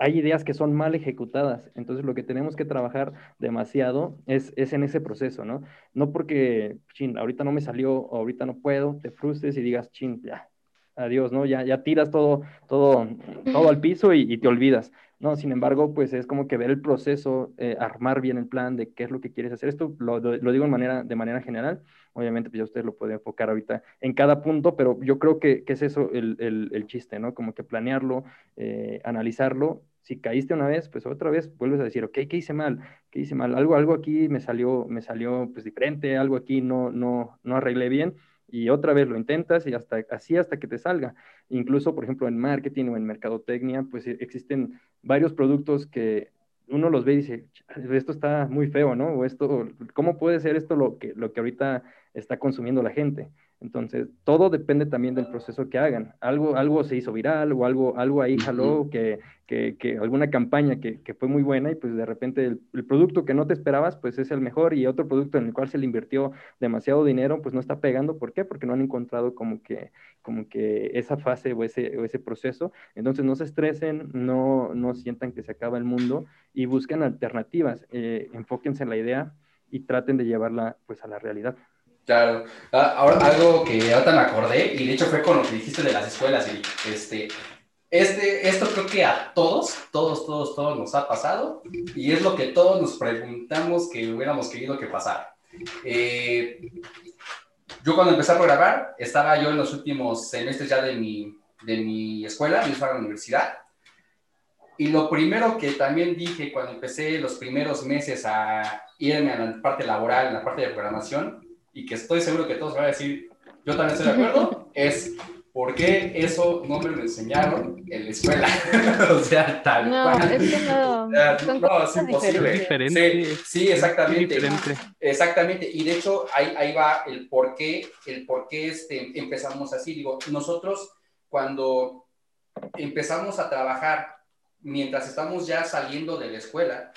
Speaker 2: hay ideas que son mal ejecutadas. Entonces lo que tenemos que trabajar demasiado es, es en ese proceso, ¿no? No porque, chin, ahorita no me salió ahorita no puedo, te frustres y digas, chin, ya, adiós, ¿no? Ya, ya tiras todo, todo, todo al piso y, te olvidas. No, sin embargo, pues es como que ver el proceso, eh, armar bien el plan de qué es lo que quieres hacer. Esto lo, digo en manera, de manera general. Obviamente, pues ya ustedes lo pueden enfocar ahorita en cada punto, pero yo creo que, que es eso el, el, el, chiste, ¿no? Como que planearlo, eh, analizarlo. Si caíste una vez, pues otra vez vuelves a decir, ok, ¿qué hice mal? ¿Qué hice mal? Algo, algo aquí me salió, me salió pues diferente, algo aquí no, no, no arreglé bien y otra vez lo intentas y hasta así hasta que te salga. Incluso, por ejemplo, en marketing o en mercadotecnia, pues e, existen varios productos que uno los ve y dice, esto está muy feo, ¿no? O esto, ¿cómo puede ser esto lo que, lo que ahorita está consumiendo la gente. Entonces, todo depende también del proceso que hagan. Algo, algo se hizo viral o algo, algo ahí jaló, que, que, que alguna campaña que, que, fue muy buena y pues de repente el, el, producto que no te esperabas pues es el mejor y otro producto en el cual se le invirtió demasiado dinero pues no está pegando. ¿Por qué? Porque no han encontrado como que, como que esa fase o ese, o ese proceso. Entonces, no se estresen, no, no sientan que se acaba el mundo y busquen alternativas. Eh, enfóquense en la idea y traten de llevarla pues a la realidad.
Speaker 1: Claro. Ah, ahora, algo que ahorita me acordé, y de hecho fue con lo que dijiste de las escuelas, y este, este, esto creo que a todos, todos, todos, todos nos ha pasado, y es lo que todos nos preguntamos que hubiéramos querido que pasara. Eh, yo cuando empecé a programar, estaba yo en los últimos semestres ya de mi, de mi escuela, yo estaba en la universidad, y lo primero que también dije cuando empecé los primeros meses a irme a la parte laboral, en la parte de programación, y que estoy seguro que todos van a decir, yo también estoy de acuerdo, es ¿por qué eso no me lo enseñaron en la escuela? [laughs] o sea, tal
Speaker 4: no,
Speaker 1: cual.
Speaker 4: Es que no,
Speaker 1: no, es imposible.
Speaker 3: Diferente.
Speaker 1: Sí, sí exactamente.
Speaker 3: Diferente.
Speaker 1: Exactamente. Y de hecho, ahí, ahí va el por qué, el por qué este, empezamos así. Digo, nosotros cuando empezamos a trabajar, mientras estamos ya saliendo de la escuela,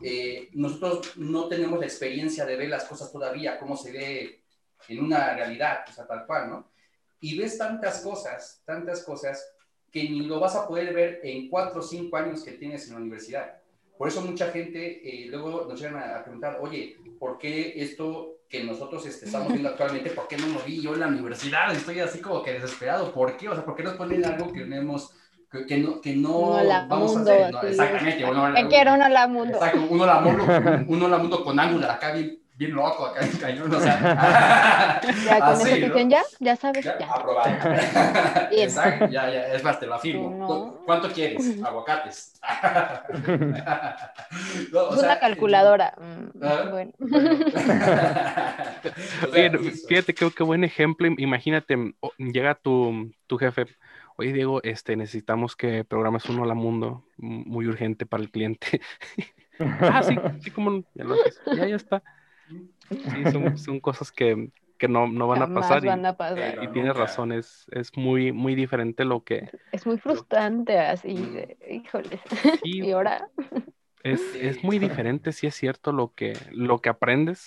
Speaker 1: eh, nosotros no tenemos la experiencia de ver las cosas todavía, cómo se ve en una realidad, o sea, tal cual, ¿no? Y ves tantas cosas, tantas cosas, que ni lo vas a poder ver en cuatro o cinco años que tienes en la universidad. Por eso mucha gente eh, luego nos llegan a, a, preguntar, oye, ¿por qué esto que nosotros este, estamos viendo [laughs] actualmente, por qué no lo vi yo en la universidad? Estoy así como que desesperado. ¿Por qué? O sea, ¿por qué nos ponen algo que no hemos que, que, no, que no vamos
Speaker 4: mundo,
Speaker 1: a hacer. No,
Speaker 4: sí.
Speaker 1: exactamente. Uno,
Speaker 4: Me quiero uno la mundo.
Speaker 1: Exacto, uno la mundo, uno la mundo [laughs] con Angular, acá bien, bien loco, acá bien cañón, o sea. [laughs]
Speaker 4: Ya con
Speaker 1: así,
Speaker 4: eso
Speaker 1: ¿no?
Speaker 4: ya, ya sabes,
Speaker 1: Ya,
Speaker 4: ya.
Speaker 1: aprobado. [laughs] Exacto, ya, ya, es más, te lo afirmo.
Speaker 4: No.
Speaker 1: ¿Cuánto quieres? Aguacates. No, o
Speaker 4: Es
Speaker 1: sea,
Speaker 4: una calculadora. Mm,
Speaker 1: ¿Ah?
Speaker 4: Bueno.
Speaker 1: O sea,
Speaker 3: Oye, fíjate qué, qué buen ejemplo. Imagínate, o- llega tu, tu jefe. Oye, Diego, este, necesitamos que programes uno a mundo muy urgente para el cliente. [laughs] ah, sí, sí, como no, ya, lo haces. ya, ya está. Sí, son, son cosas que, que no, no van a pasar. y-
Speaker 4: van a pasar.
Speaker 3: Y,
Speaker 1: No,
Speaker 3: tienes razón, es, es muy, muy diferente lo que
Speaker 4: Es muy frustrante así, de, híjoles.
Speaker 3: sí, [laughs]
Speaker 4: Y ahora,
Speaker 3: es, es muy diferente, sí es cierto lo que, lo que aprendes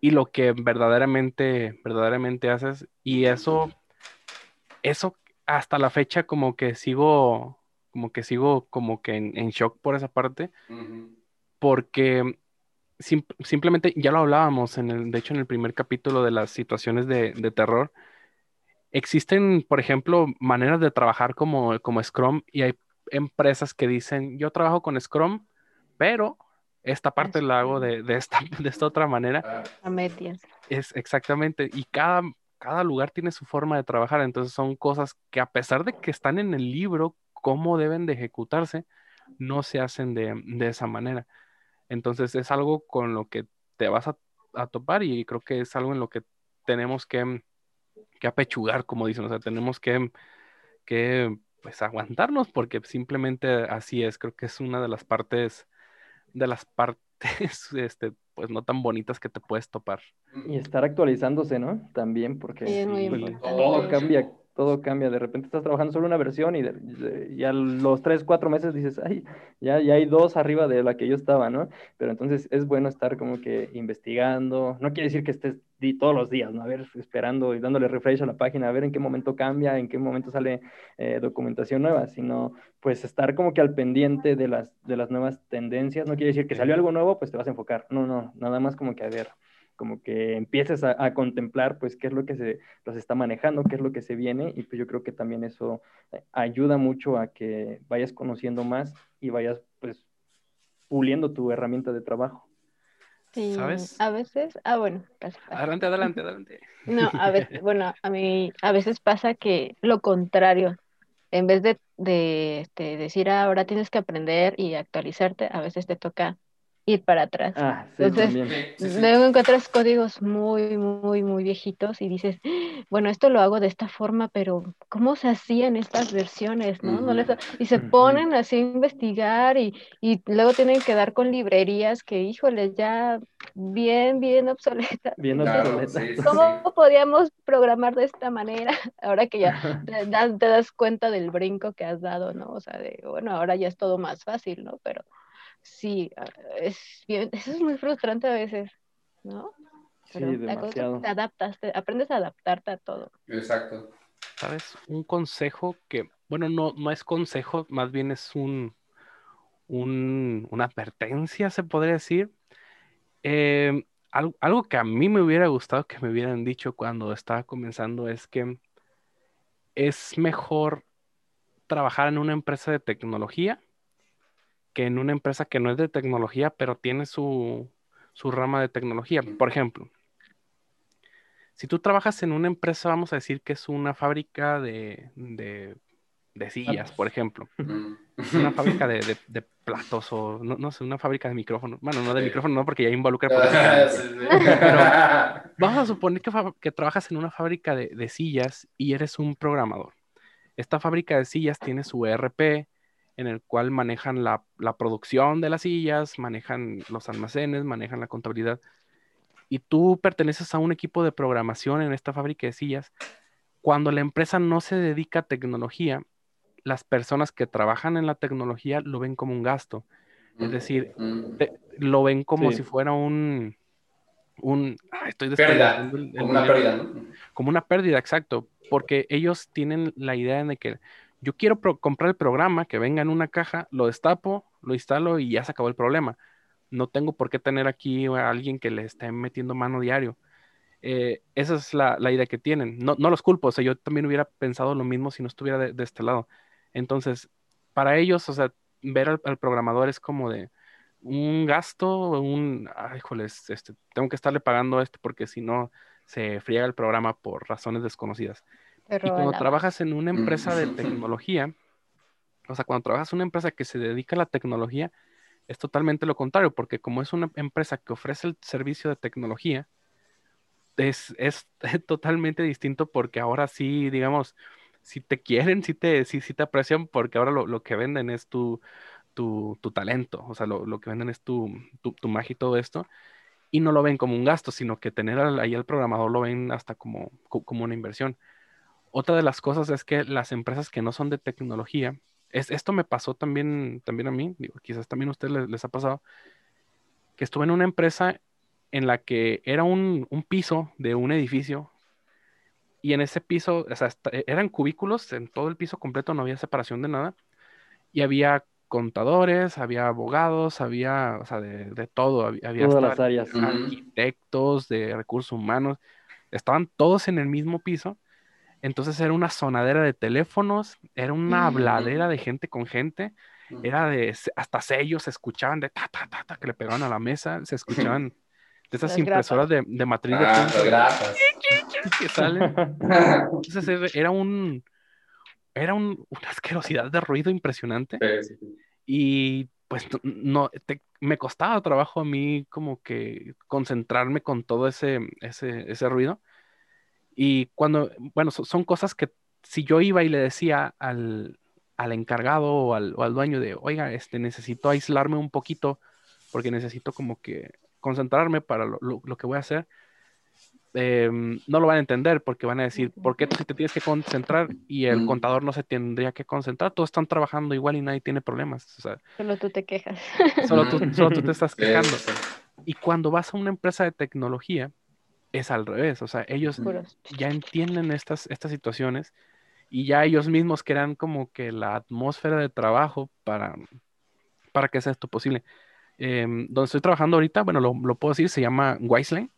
Speaker 3: y lo que verdaderamente, verdaderamente haces. Y eso, eso hasta la fecha como que sigo, como que sigo como que en, en shock por esa parte, porque sim- simplemente ya lo hablábamos en el, de hecho en el primer capítulo de las situaciones de, de terror. Existen, por ejemplo, maneras de trabajar como, como Scrum y hay empresas que dicen, yo trabajo con Scrum, pero esta parte la hago de, de esta, [laughs] de esta otra manera.
Speaker 1: Ah,
Speaker 4: a medias.
Speaker 3: Es exactamente, y cada, cada lugar tiene su forma de trabajar, entonces son cosas que a pesar de que están en el libro, cómo deben de ejecutarse, no se hacen de, de esa manera. Entonces es algo con lo que te vas a, topar y creo que es algo en lo que tenemos que, que apechugar, como dicen, o sea, tenemos que, que pues aguantarnos porque simplemente así es, creo que es una de las partes, de las partes, [laughs] este, pues no tan bonitas que te puedes topar.
Speaker 2: Y estar actualizándose, ¿no? También, porque
Speaker 4: Sí, es muy importante.
Speaker 2: todo cambia, todo cambia. De repente estás trabajando solo una versión y, de- de- y a los tres, cuatro meses dices, ay, ya, ya hay dos arriba de la que yo estaba, ¿no? Pero entonces es bueno estar como que investigando. No quiere decir que estés todos los días, ¿no? A ver, esperando y dándole refresh a la página, a ver en qué momento cambia, en qué momento sale eh, documentación nueva, sino pues estar como que al pendiente de las, de las nuevas tendencias. No quiere decir que salió algo nuevo, pues te vas a enfocar. No, no, nada más como que a ver como que empieces a, a contemplar pues qué es lo que se los está manejando, qué es lo que se viene y pues yo creo que también eso eh, ayuda mucho a que vayas conociendo más y vayas pues puliendo tu herramienta de trabajo.
Speaker 4: Sí,
Speaker 3: ¿Sabes?
Speaker 4: a veces, ah, bueno, casi, casi.
Speaker 3: Adelante, adelante, adelante.
Speaker 4: No, a veces, [laughs] bueno, a mí a veces pasa que lo contrario, en vez de, de este, decir "Ah, ahora tienes que aprender y actualizarte, a veces te toca ir para atrás.
Speaker 2: Ah, sí,
Speaker 4: Entonces.
Speaker 1: Sí, sí, sí.
Speaker 4: Luego encuentras códigos muy, muy, muy viejitos y dices, bueno, esto lo hago de esta forma, pero ¿cómo se hacían estas versiones? ¿no? No les- Y se ponen así a investigar y, y luego tienen que dar con librerías que, híjole, ya bien, bien obsoletas.
Speaker 2: Bien
Speaker 1: Claro,
Speaker 2: obsoleta.
Speaker 1: sí, sí,
Speaker 4: ¿Cómo podíamos programar de esta manera? [laughs] Ahora que ya [laughs] te das, te das cuenta del brinco que has dado, ¿no? O sea, de, bueno, ahora ya es todo más fácil, ¿no? Pero sí, ah, es bien, [laughs] eso es muy frustrante a veces, ¿no?
Speaker 2: Sí,
Speaker 4: Pero la cosa es que
Speaker 2: demasiado.
Speaker 4: te adaptas, te- aprendes a adaptarte a todo.
Speaker 1: Exacto.
Speaker 3: ¿Sabes? Un consejo que, bueno, no, no es consejo, más bien es un, un- una advertencia, se podría decir. Eh, algo, algo que a mí me hubiera gustado que me hubieran dicho cuando estaba comenzando es que es mejor trabajar en una empresa de tecnología que en una empresa que no es de tecnología, pero tiene su, su rama de tecnología. Por ejemplo, si tú trabajas en una empresa, vamos a decir que es una fábrica de, de- de sillas, por ejemplo.
Speaker 1: Mm.
Speaker 3: Una [laughs] fábrica de, de- de platos o no, no sé, una fábrica de micrófonos. Bueno, no de
Speaker 1: Sí.
Speaker 3: micrófonos, no, porque ya involucra [laughs]
Speaker 1: sí. [laughs]
Speaker 3: Vamos a suponer que, que trabajas en una fábrica de, de sillas y eres un programador. Esta fábrica de sillas tiene su ERP en el cual manejan la, la producción de las sillas, manejan los almacenes, manejan la contabilidad. Y tú perteneces a un equipo de programación en esta fábrica de sillas. Cuando la empresa no se dedica a tecnología, las personas que trabajan en la tecnología lo ven como un gasto. Es decir,
Speaker 1: Mm.
Speaker 3: te- lo ven como
Speaker 2: Sí.
Speaker 3: si fuera un... un ay, estoy
Speaker 1: pérdida,
Speaker 3: el- el
Speaker 1: como una pérdida, ¿no?
Speaker 3: Como una pérdida, exacto, porque ellos tienen la idea de que yo quiero comprar el programa que venga en una caja, lo destapo, lo instalo y ya se acabó el problema. No tengo por qué tener aquí a alguien que le esté metiendo mano diario. Eh, esa es la, idea que tienen. No, los culpo, o sea, yo también hubiera pensado lo mismo si no estuviera de, este lado. Entonces, para ellos, o sea, ver al, programador es como de un gasto, un, ay, híjoles, este, tengo que estarle pagando esto porque si no se friega el programa por razones desconocidas.
Speaker 4: Te
Speaker 3: Y cuando
Speaker 4: la
Speaker 3: trabajas en una empresa de [clears throat] tecnología, o sea, cuando trabajas en una empresa que se dedica a la tecnología, es totalmente lo contrario, porque como es una empresa que ofrece el servicio de tecnología, es, es [laughs] totalmente distinto porque ahora sí, digamos, si te quieren, si te, sí, sí te aprecian, porque ahora lo, lo que venden es tu, tu, tu talento, o sea, lo, lo que venden es tu, tu, tu magia y todo esto, y no lo ven como un gasto, sino que tener al- ahí al programador lo ven hasta como, co- como una inversión. Otra de las cosas es que las empresas que no son de tecnología, es, esto me pasó también, también a mí, digo, quizás también a ustedes les, les ha pasado, que estuve en una empresa en la que era un, un piso de un edificio y en ese piso, o sea, esta- eran cubículos, en todo el piso completo no había separación de nada y había contadores, había abogados, había, o sea, de, de todo, había, había
Speaker 2: Todas
Speaker 3: hasta
Speaker 2: las áreas.
Speaker 3: Arquitectos, de recursos humanos, estaban todos en el mismo piso. Entonces era una sonadera de teléfonos, era una
Speaker 1: Mm.
Speaker 3: habladera de gente con gente, era de hasta sellos se escuchaban de ta ta ta ta que le pegaban a la mesa, se [laughs] escuchaban de esas
Speaker 4: Las
Speaker 3: impresoras de, de matriz
Speaker 1: Ah, grapas.
Speaker 3: que salen. Entonces [laughs] era- un era un- una asquerosidad de ruido impresionante
Speaker 1: Sí, sí, sí.
Speaker 3: y pues no, no- te- me costaba trabajo a mí como que concentrarme con todo ese, ese, ese ruido. Y cuando, bueno, so- son cosas que si yo iba y le decía al, al encargado o al, o al dueño de, oiga, este, necesito aislarme un poquito porque necesito como que concentrarme para lo, lo- lo que voy a hacer, em, no lo van a entender porque van a decir, ¿por qué tú sí te tienes que concentrar y el
Speaker 1: Mm.
Speaker 3: contador no se tendría que concentrar? Todos están trabajando igual y nadie tiene problemas. O sea,
Speaker 4: Solo tú te quejas.
Speaker 3: solo tú, solo tú te [laughs] estás quejando. Y cuando vas a una empresa de tecnología, es al revés. O sea, ellos
Speaker 4: Puros.
Speaker 3: ya entienden estas, estas situaciones y ya ellos mismos crean como que la atmósfera de trabajo para, para que sea esto posible. Em, donde estoy trabajando ahorita, bueno, lo, lo puedo decir, se llama Wiseline.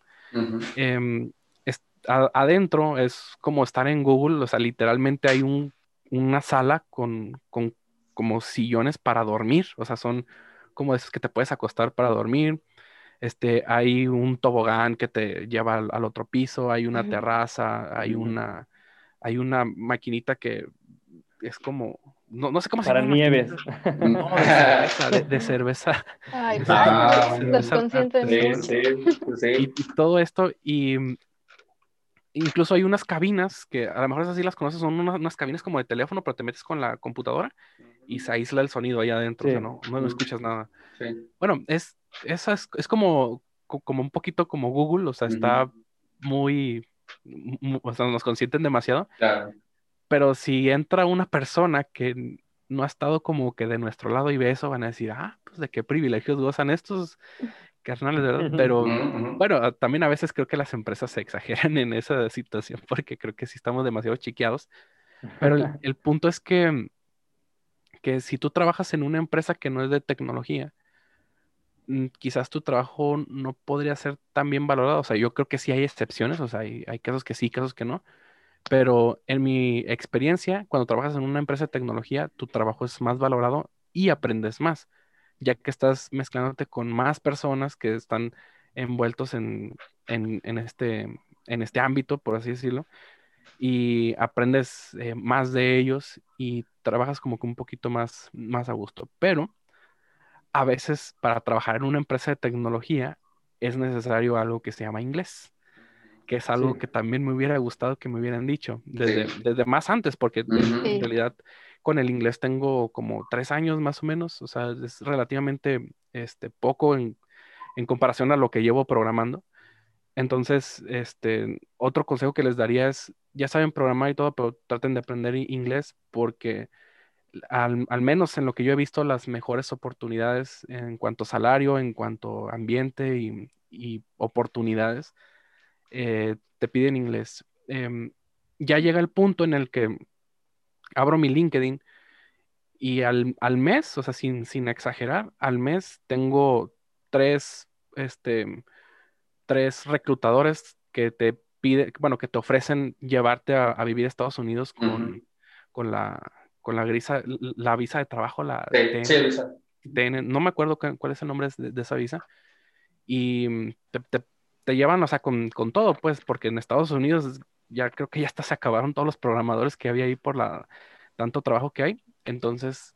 Speaker 3: Em, es- a- adentro es como estar en Google, o sea, literalmente hay un, una sala con, con como sillones para dormir, o sea, son como esos que te puedes acostar para dormir. Este, hay un tobogán que te lleva al, al otro piso, hay una terraza, hay una, hay una maquinita que es como no, no sé cómo se
Speaker 2: Para
Speaker 3: llama.
Speaker 2: nieves.
Speaker 3: No, de cerveza. de- de cerveza. [laughs]
Speaker 4: Ay,
Speaker 1: Ah,
Speaker 4: padre,
Speaker 3: bueno.
Speaker 4: subconsciente
Speaker 1: Sí, sí,
Speaker 3: y, todo esto, y mm, incluso hay unas cabinas que a lo mejor esas sí las conoces, son unas, unas cabinas como de teléfono, pero te metes con la computadora y se aísla el sonido ahí adentro, o sea, no, no escuchas nada.
Speaker 1: sí.
Speaker 3: Bueno, es, esa es, es como, co- como un poquito como Google, o sea, está muy, mu- o sea, nos consienten demasiado,
Speaker 1: Claro.
Speaker 3: pero si entra una persona que no ha estado como que de nuestro lado y ve eso, van a decir, ah, pues de qué privilegios gozan estos carnales. Pero bueno, también a veces creo que las empresas se exageran [laughs] en esa situación porque creo que sí estamos demasiado chiqueados. Pero el, el punto es que, que si tú trabajas en una empresa que no es de tecnología, quizás tu trabajo no podría ser tan bien valorado. O sea, yo creo que sí hay excepciones, o sea, hay, hay casos que sí, casos que no. Pero en mi experiencia, cuando trabajas en una empresa de tecnología, tu trabajo es más valorado y aprendes más, ya que estás mezclándote con más personas que están envueltos en, en, en este, en este ámbito, por así decirlo, y aprendes eh, más de ellos y trabajas como que un poquito más, más a gusto. Pero a veces para trabajar en una empresa de tecnología es necesario algo que se llama inglés, que es algo
Speaker 2: Sí.
Speaker 3: que también me hubiera gustado que me hubieran dicho desde,
Speaker 1: Sí.
Speaker 3: desde más antes, porque en-
Speaker 1: Ujú.
Speaker 3: en realidad con el inglés tengo como tres años más o menos, o sea, es relativamente este, poco en, en comparación a lo que llevo programando. Entonces, este, otro consejo que les daría es, ya saben programar y todo, pero traten de aprender inglés porque al, al menos en lo que yo he visto, las mejores oportunidades en cuanto a salario, en cuanto a ambiente y, y oportunidades, eh, te piden inglés. Em, ya llega el punto en el que abro mi LinkedIn y al, al mes, o sea, sin, sin exagerar, al mes tengo tres, este, tres reclutadores que te pide, bueno, que te ofrecen llevarte a, a vivir a Estados Unidos con, con la, con la, grisa- la visa de trabajo, la
Speaker 1: Sí,
Speaker 3: TN,
Speaker 1: sí, Luisa.
Speaker 3: TN, no me acuerdo cu- cuál es el nombre de, de esa visa, y mm, te, te- te llevan, o sea, con, con todo, pues, porque en Estados Unidos ya creo que ya hasta se acabaron todos los programadores que había ahí por la tanto trabajo que hay, entonces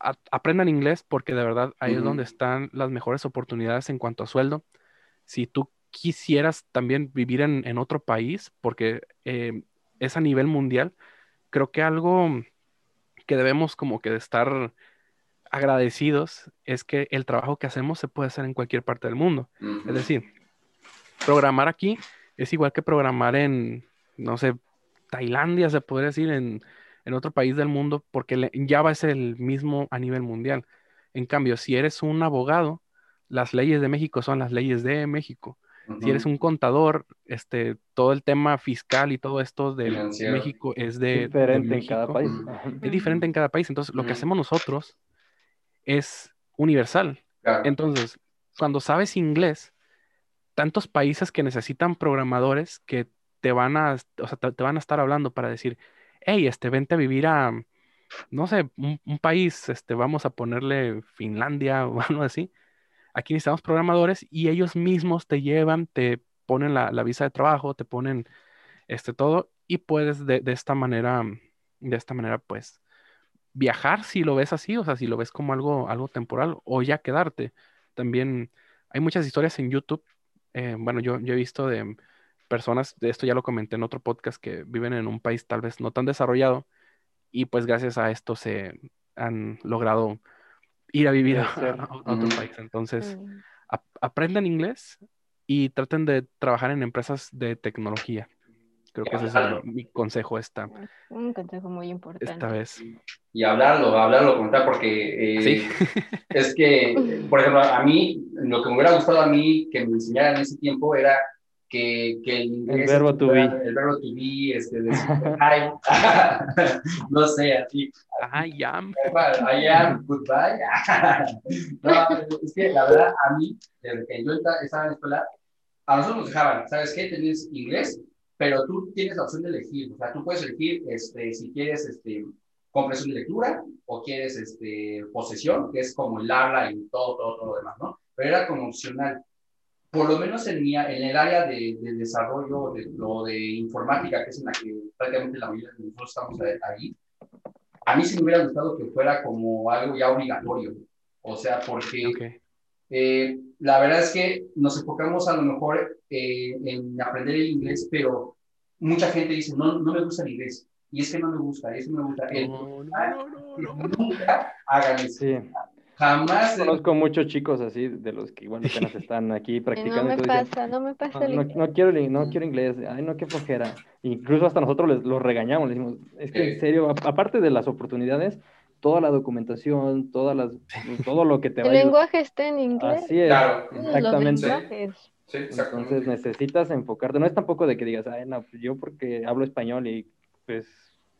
Speaker 3: a- aprendan inglés porque de verdad ahí es donde están las mejores oportunidades en cuanto a sueldo. Si tú quisieras también vivir en, en otro país, porque eh, es a nivel mundial, creo que algo que debemos como que de estar agradecidos es que el trabajo que hacemos se puede hacer en cualquier parte del mundo. Es decir, programar aquí es igual que programar en, no sé, Tailandia, se podría decir, en, en otro país del mundo, porque le- Java es el mismo a nivel mundial. En cambio, si eres un abogado, las leyes de México son las leyes de México. Si eres un contador, este, todo el tema fiscal y todo esto de
Speaker 1: Financiero.
Speaker 3: México es de, de
Speaker 2: diferente en cada
Speaker 3: México.
Speaker 2: país.
Speaker 3: Es diferente en cada país. Entonces, lo que hacemos nosotros es universal.
Speaker 1: Claro.
Speaker 3: Entonces, cuando sabes inglés, tantos países que necesitan programadores que te van a, o sea, te, te van a estar hablando para decir, hey, este, vente a vivir a, no sé, un, un país, este, vamos a ponerle Finlandia [laughs] o algo así. Aquí necesitamos programadores y ellos mismos te llevan, te ponen la, visa de trabajo, te ponen este todo y puedes de, de esta manera, de esta manera, pues, viajar si lo ves así, o sea, si lo ves como algo, algo temporal o ya quedarte. También hay muchas historias en YouTube. eh, bueno, yo, yo he visto de personas, de esto ya lo comenté en otro podcast, que viven en un país tal vez no tan desarrollado y pues gracias a esto se han logrado ir a vivir a, a- [laughs] a otro país. Entonces, ap- aprendan inglés y traten de trabajar en empresas de tecnología. Creo que ese sería
Speaker 1: Hablarlo.
Speaker 3: mi consejo esta,
Speaker 4: Un consejo muy importante.
Speaker 3: esta vez.
Speaker 1: Y hablarlo, hablarlo, contar, porque eh,
Speaker 3: Sí.
Speaker 1: es que, por ejemplo, a mí, lo que me hubiera gustado a mí que me enseñaran en ese tiempo era que, que el inglés,
Speaker 2: verbo to be.
Speaker 1: el verbo to be, este, hi, [laughs] [laughs] no sé, así,
Speaker 3: I am.
Speaker 1: I am, goodbye. [laughs] no, es que la verdad, a mí, desde que yo esta- estaba en la escuela, a nosotros nos dejaban, ¿sabes qué? Tienes inglés, pero tú tienes la opción de elegir, o sea, tú puedes elegir este, si quieres este, comprensión de lectura o quieres este, posesión, que es como el habla y todo, todo, todo lo demás, ¿no? Pero era como opcional. Por lo menos en, mi, en el área de, de desarrollo de, o de informática, que es en la que prácticamente la mayoría de nosotros estamos ahí, a mí sí me hubiera gustado que fuera como algo ya obligatorio. O sea, porque eh, la verdad es que nos enfocamos a lo mejor eh, en aprender el inglés, pero mucha gente dice, no, no me gusta el inglés. Y es que no me gusta, eso me gusta. No, no, no, nunca hagan eso. Sí. Jamás.
Speaker 2: Conozco muchos chicos así, de los que igual apenas [laughs] están aquí practicando.
Speaker 4: No me pasa, no me pasa el
Speaker 2: inglés. No, quiero, no quiero inglés, ay, no, qué flojera. Incluso hasta nosotros les, los regañamos, les decimos, es que en serio, aparte de las oportunidades, toda la documentación, todas las, todo lo que te
Speaker 4: va
Speaker 2: El
Speaker 4: lenguaje está en inglés.
Speaker 2: Así es, claro. exactamente. Sí, Entonces necesitas enfocarte. No es tampoco de que digas, ay, no, pues yo porque hablo español y pues,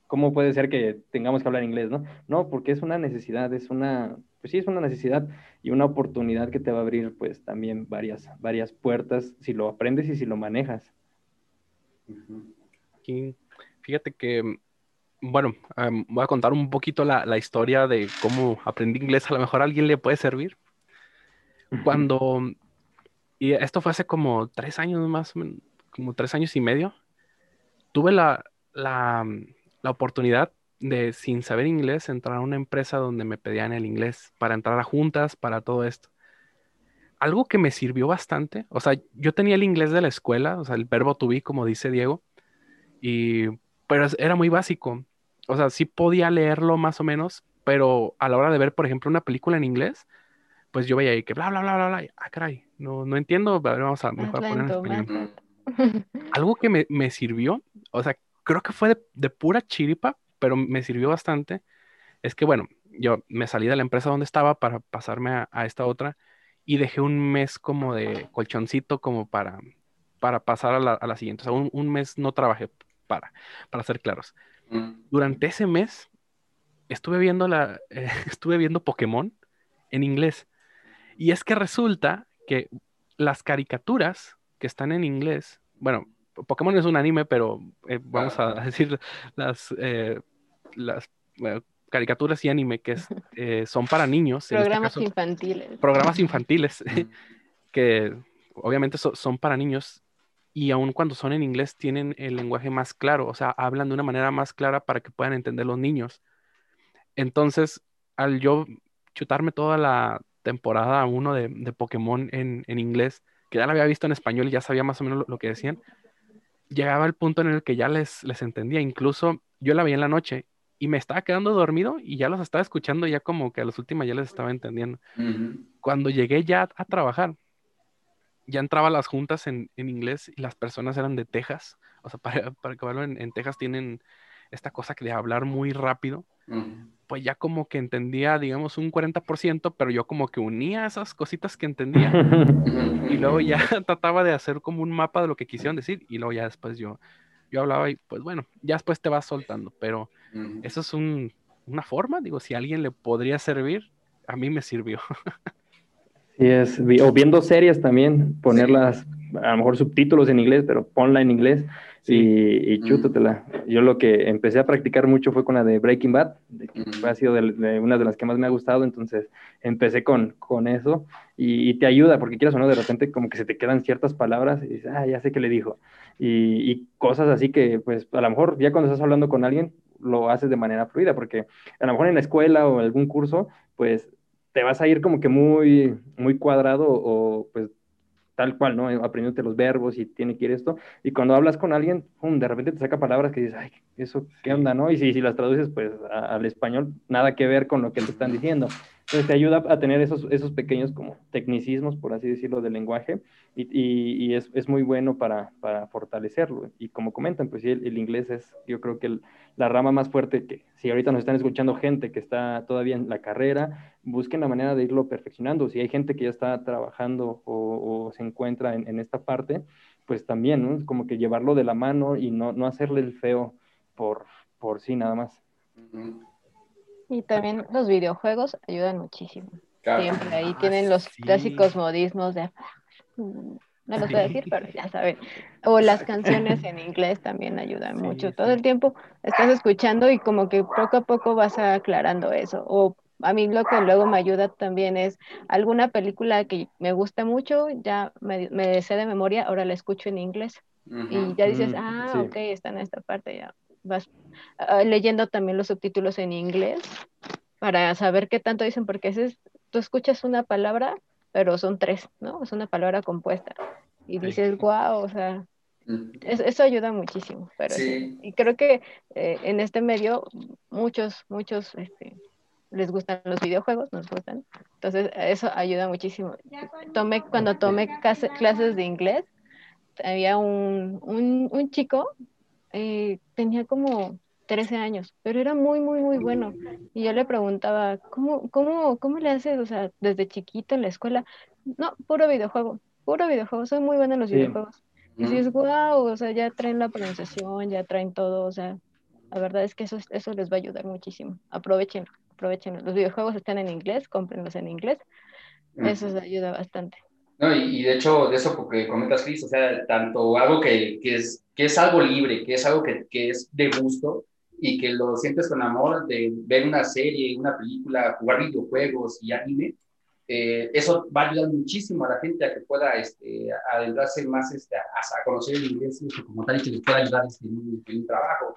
Speaker 2: ¿cómo puede ser que tengamos que hablar inglés, no? No, porque es una necesidad, es una, pues sí, es una necesidad y una oportunidad que te va a abrir, pues, también varias, varias puertas si lo aprendes y si lo manejas.
Speaker 3: fíjate que bueno, voy a contar un poquito la, historia de cómo aprendí inglés. A lo mejor a alguien le puede servir. Cuando, y esto fue hace como tres años más, como tres años y medio, tuve la, la, la oportunidad de, sin saber inglés, entrar a una empresa donde me pedían el inglés para entrar a juntas, para todo esto. Algo que me sirvió bastante, o sea, yo tenía el inglés de la escuela, o sea, el verbo to be, como dice Diego, y pero era muy básico. O sea, sí podía leerlo más o menos, pero a la hora de ver, por ejemplo, una película en inglés, pues yo veía ahí que bla, bla, bla, bla, bla. Ah, caray, no, no entiendo. vamos a mejor poner en español. [laughs] Algo que me, me, sirvió, o sea, creo que fue de, pura chiripa, pero me sirvió bastante. Es que, bueno, yo me salí de la empresa donde estaba para pasarme a, esta otra y dejé un mes como de colchoncito como para, para pasar a la, a la siguiente. O sea, un, un mes no trabajé para, para ser claros. Mm. Durante ese mes estuve viendo, la, eh, [laughs] estuve viendo Pokémon en inglés. Y es que resulta que las caricaturas que están en inglés, bueno, Pokémon es un anime, pero eh, vamos a decir las, eh, las caricaturas y anime que [laughs] son para niños.
Speaker 4: Este programas infantiles.
Speaker 3: Programas infantiles, [laughs] que obviamente son para niños y aun cuando son en inglés tienen el lenguaje más claro, o sea, hablan de una manera más clara para que puedan entender los niños. Entonces, al yo chutarme toda la temporada 1 de, de, Pokémon en, en, inglés, que ya la había visto en español y ya sabía más o menos lo, que decían, llegaba el punto en el que ya les, les entendía. Incluso yo la veía en la noche y me estaba quedando dormido y ya los estaba escuchando, ya como que a los últimos ya les estaba entendiendo. Cuando llegué ya a trabajar, ya entraba a las juntas en, inglés y las personas eran de Texas. O sea, [laughs] para, para acabarlo, en, en, Texas tienen esta cosa que de hablar muy rápido. Pues ya como que entendía, digamos, un 40%, pero yo como que unía esas cositas que entendía. [laughs] y luego ya [laughs] trataba de hacer como un mapa de lo que quisieron decir. Y luego ya después yo, yo hablaba y pues bueno, ya después te vas soltando. Pero eso es un, una forma, digo, si a alguien le podría servir, a mí me sirvió.
Speaker 2: Sí, es, o viendo series también, ponerlas, a lo mejor subtítulos en inglés, pero ponla en inglés y, y chútatela. Yo lo que empecé a practicar mucho fue con la de Breaking Bad, ha sido de, una de las que más me ha gustado, entonces empecé con, con eso y, te ayuda, porque quieras o no, de repente como que se te quedan ciertas palabras y dices, ah, ya sé qué le dijo. Y, y cosas así que, pues, a lo mejor ya cuando estás hablando con alguien, lo haces de manera fluida, porque a lo mejor en la escuela o algún curso, pues te vas a ir como que muy, muy cuadrado o pues tal cual, ¿no? Aprendiéndote los verbos y tiene que ir esto. Y cuando hablas con alguien, de repente te saca palabras que dices, ay, eso, ¿qué onda, no? Y si, si las traduces, pues al español, nada que ver con lo que te están diciendo. Entonces te ayuda a tener esos, esos pequeños como tecnicismos, por así decirlo, del lenguaje y, y, es, es, muy bueno para, para, fortalecerlo. Y como comentan, pues sí, el, inglés es, yo creo que la rama más fuerte que si ahorita nos están escuchando gente que está todavía en la carrera, busquen la manera de irlo perfeccionando. Si hay gente que ya está trabajando o, o se encuentra en, en, esta parte, pues también, ¿no? Como que llevarlo de la mano y no, no hacerle el feo por, por sí nada más.
Speaker 4: Y también los videojuegos ayudan muchísimo. Siempre ahí ah, tienen los clásicos modismos de... [laughs] No los voy a decir, pero ya saben. O las canciones en inglés también ayudan mucho. Todo el tiempo estás escuchando y como que poco a poco vas aclarando eso. O a mí lo que luego me ayuda también es alguna película que me gusta mucho, ya me, me sé de memoria, ahora la escucho en inglés. Y ya dices, mm, ah, ok, está en esta parte, ya vas ah, leyendo también los subtítulos en inglés para saber qué tanto dicen, porque es, tú escuchas una palabra, pero son tres, ¿no? Es una palabra compuesta. Y dices, wow, o sea, mm. eso ayuda muchísimo. Pero Y creo que eh, en este medio muchos, muchos este, les gustan los videojuegos, nos gustan. Entonces, eso ayuda muchísimo. Tomé, cuando tomé clases de inglés, había un, un, chico, eh, tenía como 13 años, pero era muy, muy, muy bueno. Y yo le preguntaba, ¿cómo, cómo, cómo le haces, o sea, desde chiquito en la escuela? No, puro videojuego, puro videojuego, soy muy buena en los videojuegos. Y dices, wow, o sea, ya traen la pronunciación, ya traen todo, o sea, la verdad es que eso, eso les va a ayudar muchísimo. Aprovechen, aprovechen. Los videojuegos están en inglés, cómprenlos en inglés. Eso les ayuda bastante.
Speaker 1: No, y, de hecho, de eso porque comentas, Cris, o sea, tanto algo que, que, es, que es algo libre, que es algo que, que es de gusto y que lo sientes con amor de ver una serie, una película, jugar videojuegos y anime, eh, eso va a ayudar muchísimo a la gente a que pueda este, adentrarse más este, a, conocer el inglés como tal y que les pueda ayudar este, en, un, trabajo.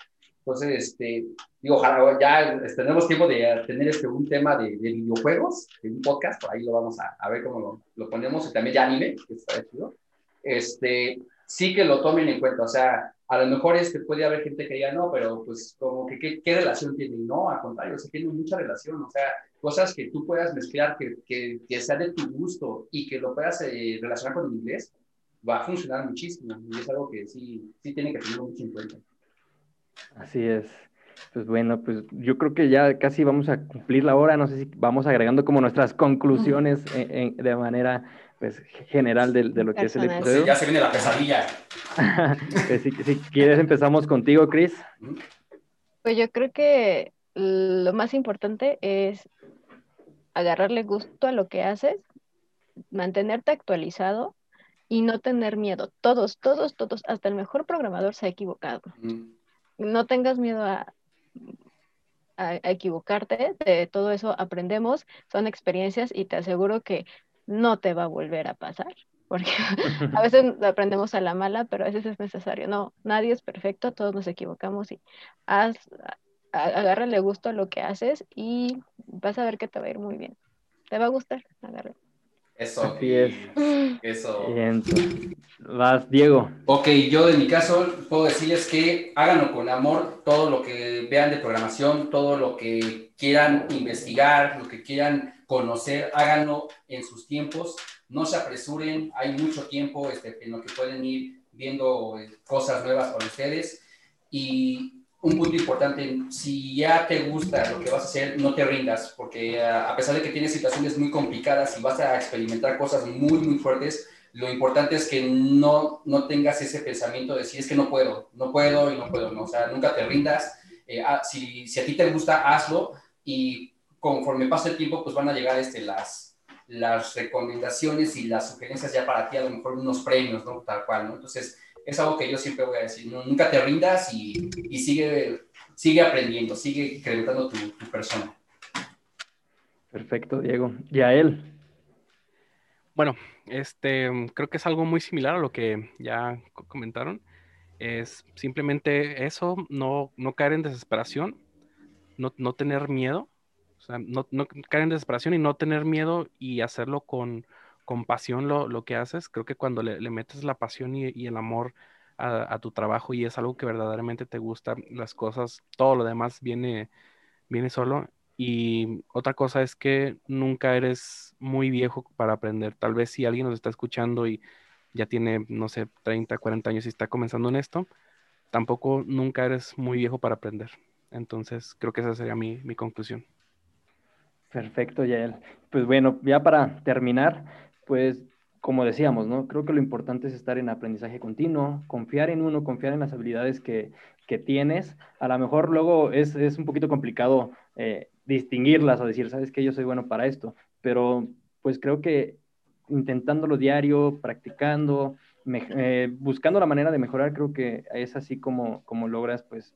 Speaker 1: Entonces, este, digo, ojalá ya tenemos tiempo de tener este, un tema de, videojuegos, en un podcast, por ahí lo vamos a, a ver cómo lo, lo, ponemos, y también ya anime, que está chido. Este, sí que lo tomen en cuenta, o sea, a lo mejor es que puede haber gente que diga, no, pero pues como que qué, qué relación tiene. No, al contrario, o sea, tiene mucha relación, o sea, cosas que tú puedas mezclar, que, que, que sea de tu gusto y que lo puedas eh, relacionar con el inglés, va a funcionar muchísimo y es algo que sí, sí tiene que tener mucho en cuenta.
Speaker 2: Así es. Pues bueno, pues yo creo que ya casi vamos a cumplir la hora. No sé si vamos agregando como nuestras conclusiones de manera pues, general de, lo que es el episodio.
Speaker 1: ya se viene la pesadilla. [laughs]
Speaker 2: Pues, si, si, quieres empezamos contigo, Chris.
Speaker 4: Pues yo creo que lo más importante es agarrarle gusto a lo que haces, mantenerte actualizado y no tener miedo. Todos, todos, todos, hasta el mejor programador se ha equivocado. No tengas miedo a, equivocarte, de todo eso aprendemos, son experiencias y te aseguro que no te va a volver a pasar, porque [laughs] a veces aprendemos a la mala, pero a veces es necesario. No, nadie es perfecto, todos nos equivocamos y haz, agárrale gusto a lo que haces y vas a ver que te va a ir muy bien. Te va a gustar, agárrale.
Speaker 1: Eso. Así es. Eso.
Speaker 2: Bien. Vas, Diego.
Speaker 1: Ok, yo en mi caso puedo decirles que háganlo con amor, todo lo que vean de programación, todo lo que quieran investigar, lo que quieran conocer, háganlo en sus tiempos, no se apresuren, hay mucho tiempo este, en lo que pueden ir viendo eh, cosas nuevas con ustedes y un punto importante, si ya te gusta lo que vas a hacer, no te rindas, porque eh, a pesar de que tienes situaciones muy complicadas y vas a experimentar cosas muy, muy fuertes, lo importante es que no, no tengas ese pensamiento de si es que no puedo, no puedo y no puedo, no, o sea, nunca te rindas. Eh, ah, si, si, a ti te gusta, hazlo y conforme pasa el tiempo, pues van a llegar este, las, las recomendaciones y las sugerencias ya para ti, a lo mejor unos premios, ¿no? Tal cual, ¿no? Entonces, es algo que yo siempre voy a decir, nunca te rindas y, y, sigue, sigue aprendiendo, sigue incrementando tu, tu, persona.
Speaker 2: Perfecto, Diego. ¿Y a él?
Speaker 3: Bueno, este, creo que es algo muy similar a lo que ya comentaron. Es simplemente eso, no, no caer en desesperación, no, no tener miedo, o sea, no, no, caer en desesperación y no tener miedo y hacerlo con, con pasión lo, lo, que haces, creo que cuando le, metes la pasión y, y el amor a, a, tu trabajo y es algo que verdaderamente te gusta, las cosas, todo lo demás viene, viene solo. Y otra cosa es que nunca eres muy viejo para aprender. Tal vez si alguien nos está escuchando y ya tiene, no sé, 30, 40 años y está comenzando en esto, tampoco nunca eres muy viejo para aprender. Entonces, creo que esa sería mi, mi conclusión.
Speaker 2: Perfecto, Yael. Pues bueno, ya para terminar, pues como decíamos, ¿no? Creo que lo importante es estar en aprendizaje continuo, confiar en uno, confiar en las habilidades que, que tienes. A lo mejor luego es, es un poquito complicado eh, distinguirlas o decir, sabes que yo soy bueno para esto, pero pues creo que intentándolo diario, practicando, eh, buscando la manera de mejorar, creo que es así como, como logras pues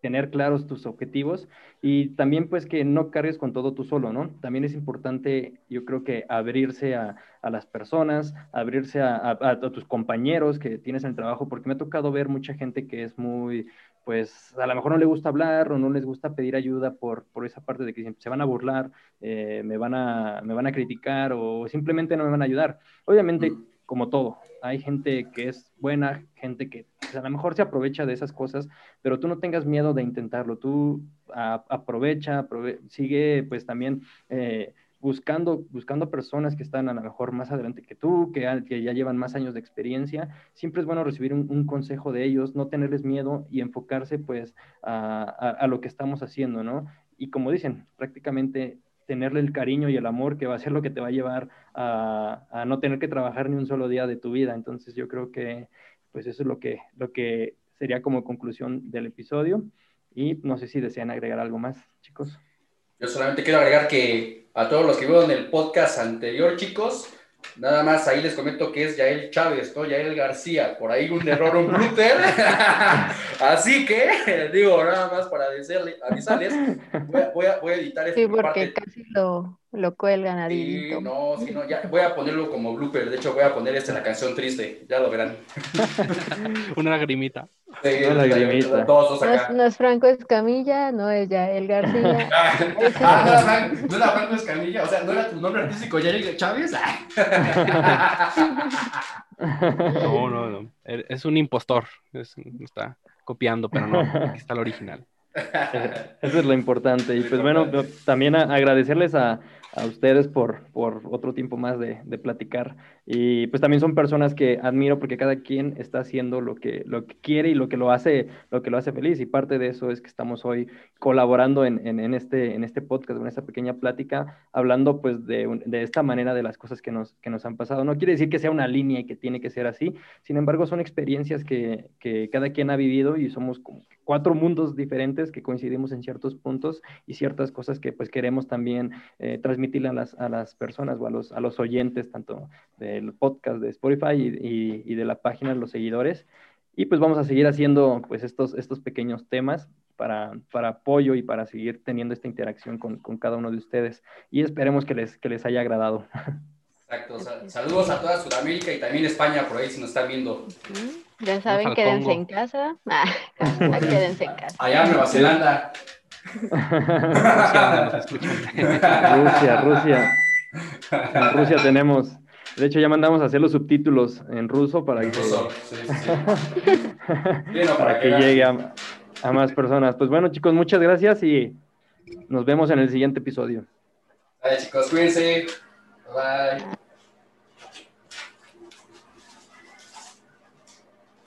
Speaker 2: tener claros tus objetivos y también pues que no cargues con todo tú solo, ¿no? También es importante, yo creo que abrirse a, a las personas, abrirse a, a, tus compañeros que tienes en el trabajo, porque me ha tocado ver mucha gente que es muy, pues a lo mejor no le gusta hablar o no les gusta pedir ayuda por, por esa parte de que se van a burlar, eh, me, van a, me van a criticar o simplemente no me van a ayudar. Obviamente, como todo, hay gente que es buena, gente que pues, a lo mejor se aprovecha de esas cosas, pero tú no tengas miedo de intentarlo, tú aprovecha, sigue pues también... Eh, buscando, buscando personas que están a lo mejor más adelante que tú, que, ya llevan más años de experiencia, siempre es bueno recibir un, consejo de ellos, no tenerles miedo y enfocarse pues a, a, lo que estamos haciendo, ¿no? Y como dicen, prácticamente tenerle el cariño y el amor que va a ser lo que te va a llevar a, a, no tener que trabajar ni un solo día de tu vida. Entonces yo creo que pues eso es lo que, lo que sería como conclusión del episodio. Y no sé si desean agregar algo más, chicos.
Speaker 1: Yo solamente quiero agregar que a todos los que vieron el podcast anterior, chicos, nada más ahí les comento que es Yael Chávez, ¿no? Yael García, por ahí un error, un blooper. [laughs] Así que, digo, nada más para avisarles, voy a, voy a, editar
Speaker 4: esta Sí, porque casi lo, lo cuelgan a
Speaker 1: Sí, no, sí, no, ya voy a ponerlo como blooper. De hecho, voy a poner este en la canción triste, ya lo verán. [laughs]
Speaker 3: Una lagrimita.
Speaker 1: Sí, Una lagrimita. Todos
Speaker 4: acá. No, es, no, es, Franco Escamilla, no es Yael García. [laughs]
Speaker 1: ah, no, era no era Franco Escamilla, o sea, no era tu nombre artístico Yael Chávez. [laughs]
Speaker 3: no, no, no. Es un impostor. Es, está copiando, pero no, aquí está el original. [laughs]
Speaker 2: Eso es lo importante. Y pues bueno, también agradecerles a, a ustedes por, por otro tiempo más de, de, platicar. Y pues también son personas que admiro porque cada quien está haciendo lo que, lo que quiere y lo que lo hace, lo que lo hace feliz. Y parte de eso es que estamos hoy colaborando en, en, este, en este podcast, en esta pequeña plática, hablando pues de, de, esta manera de las cosas que nos, que nos han pasado. No quiere decir que sea una línea y que tiene que ser así, sin embargo son experiencias que, que cada quien ha vivido y somos como cuatro mundos diferentes que coincidimos en ciertos puntos y ciertas cosas que pues queremos también eh, transmitirle a las, a las personas o a los, a los oyentes, tanto del podcast de Spotify y, y, de la página, los seguidores. Y pues vamos a seguir haciendo pues estos, estos pequeños temas para, para apoyo y para seguir teniendo esta interacción con, con, cada uno de ustedes. Y esperemos que les, que les haya agradado.
Speaker 1: Exacto. Saludos a toda Sudamérica y también España por ahí si nos están viendo.
Speaker 4: Ya saben, quédense en casa. [laughs] Ah, quédense en casa.
Speaker 1: Allá en Nueva Zelanda.
Speaker 2: Rusia, Rusia. En Rusia tenemos. De hecho, ya mandamos a hacer los subtítulos en ruso para que, [laughs] para que llegue a, a más personas. Pues bueno, chicos, muchas gracias y nos vemos en el siguiente episodio.
Speaker 1: Vale, chicos, cuídense. Bye.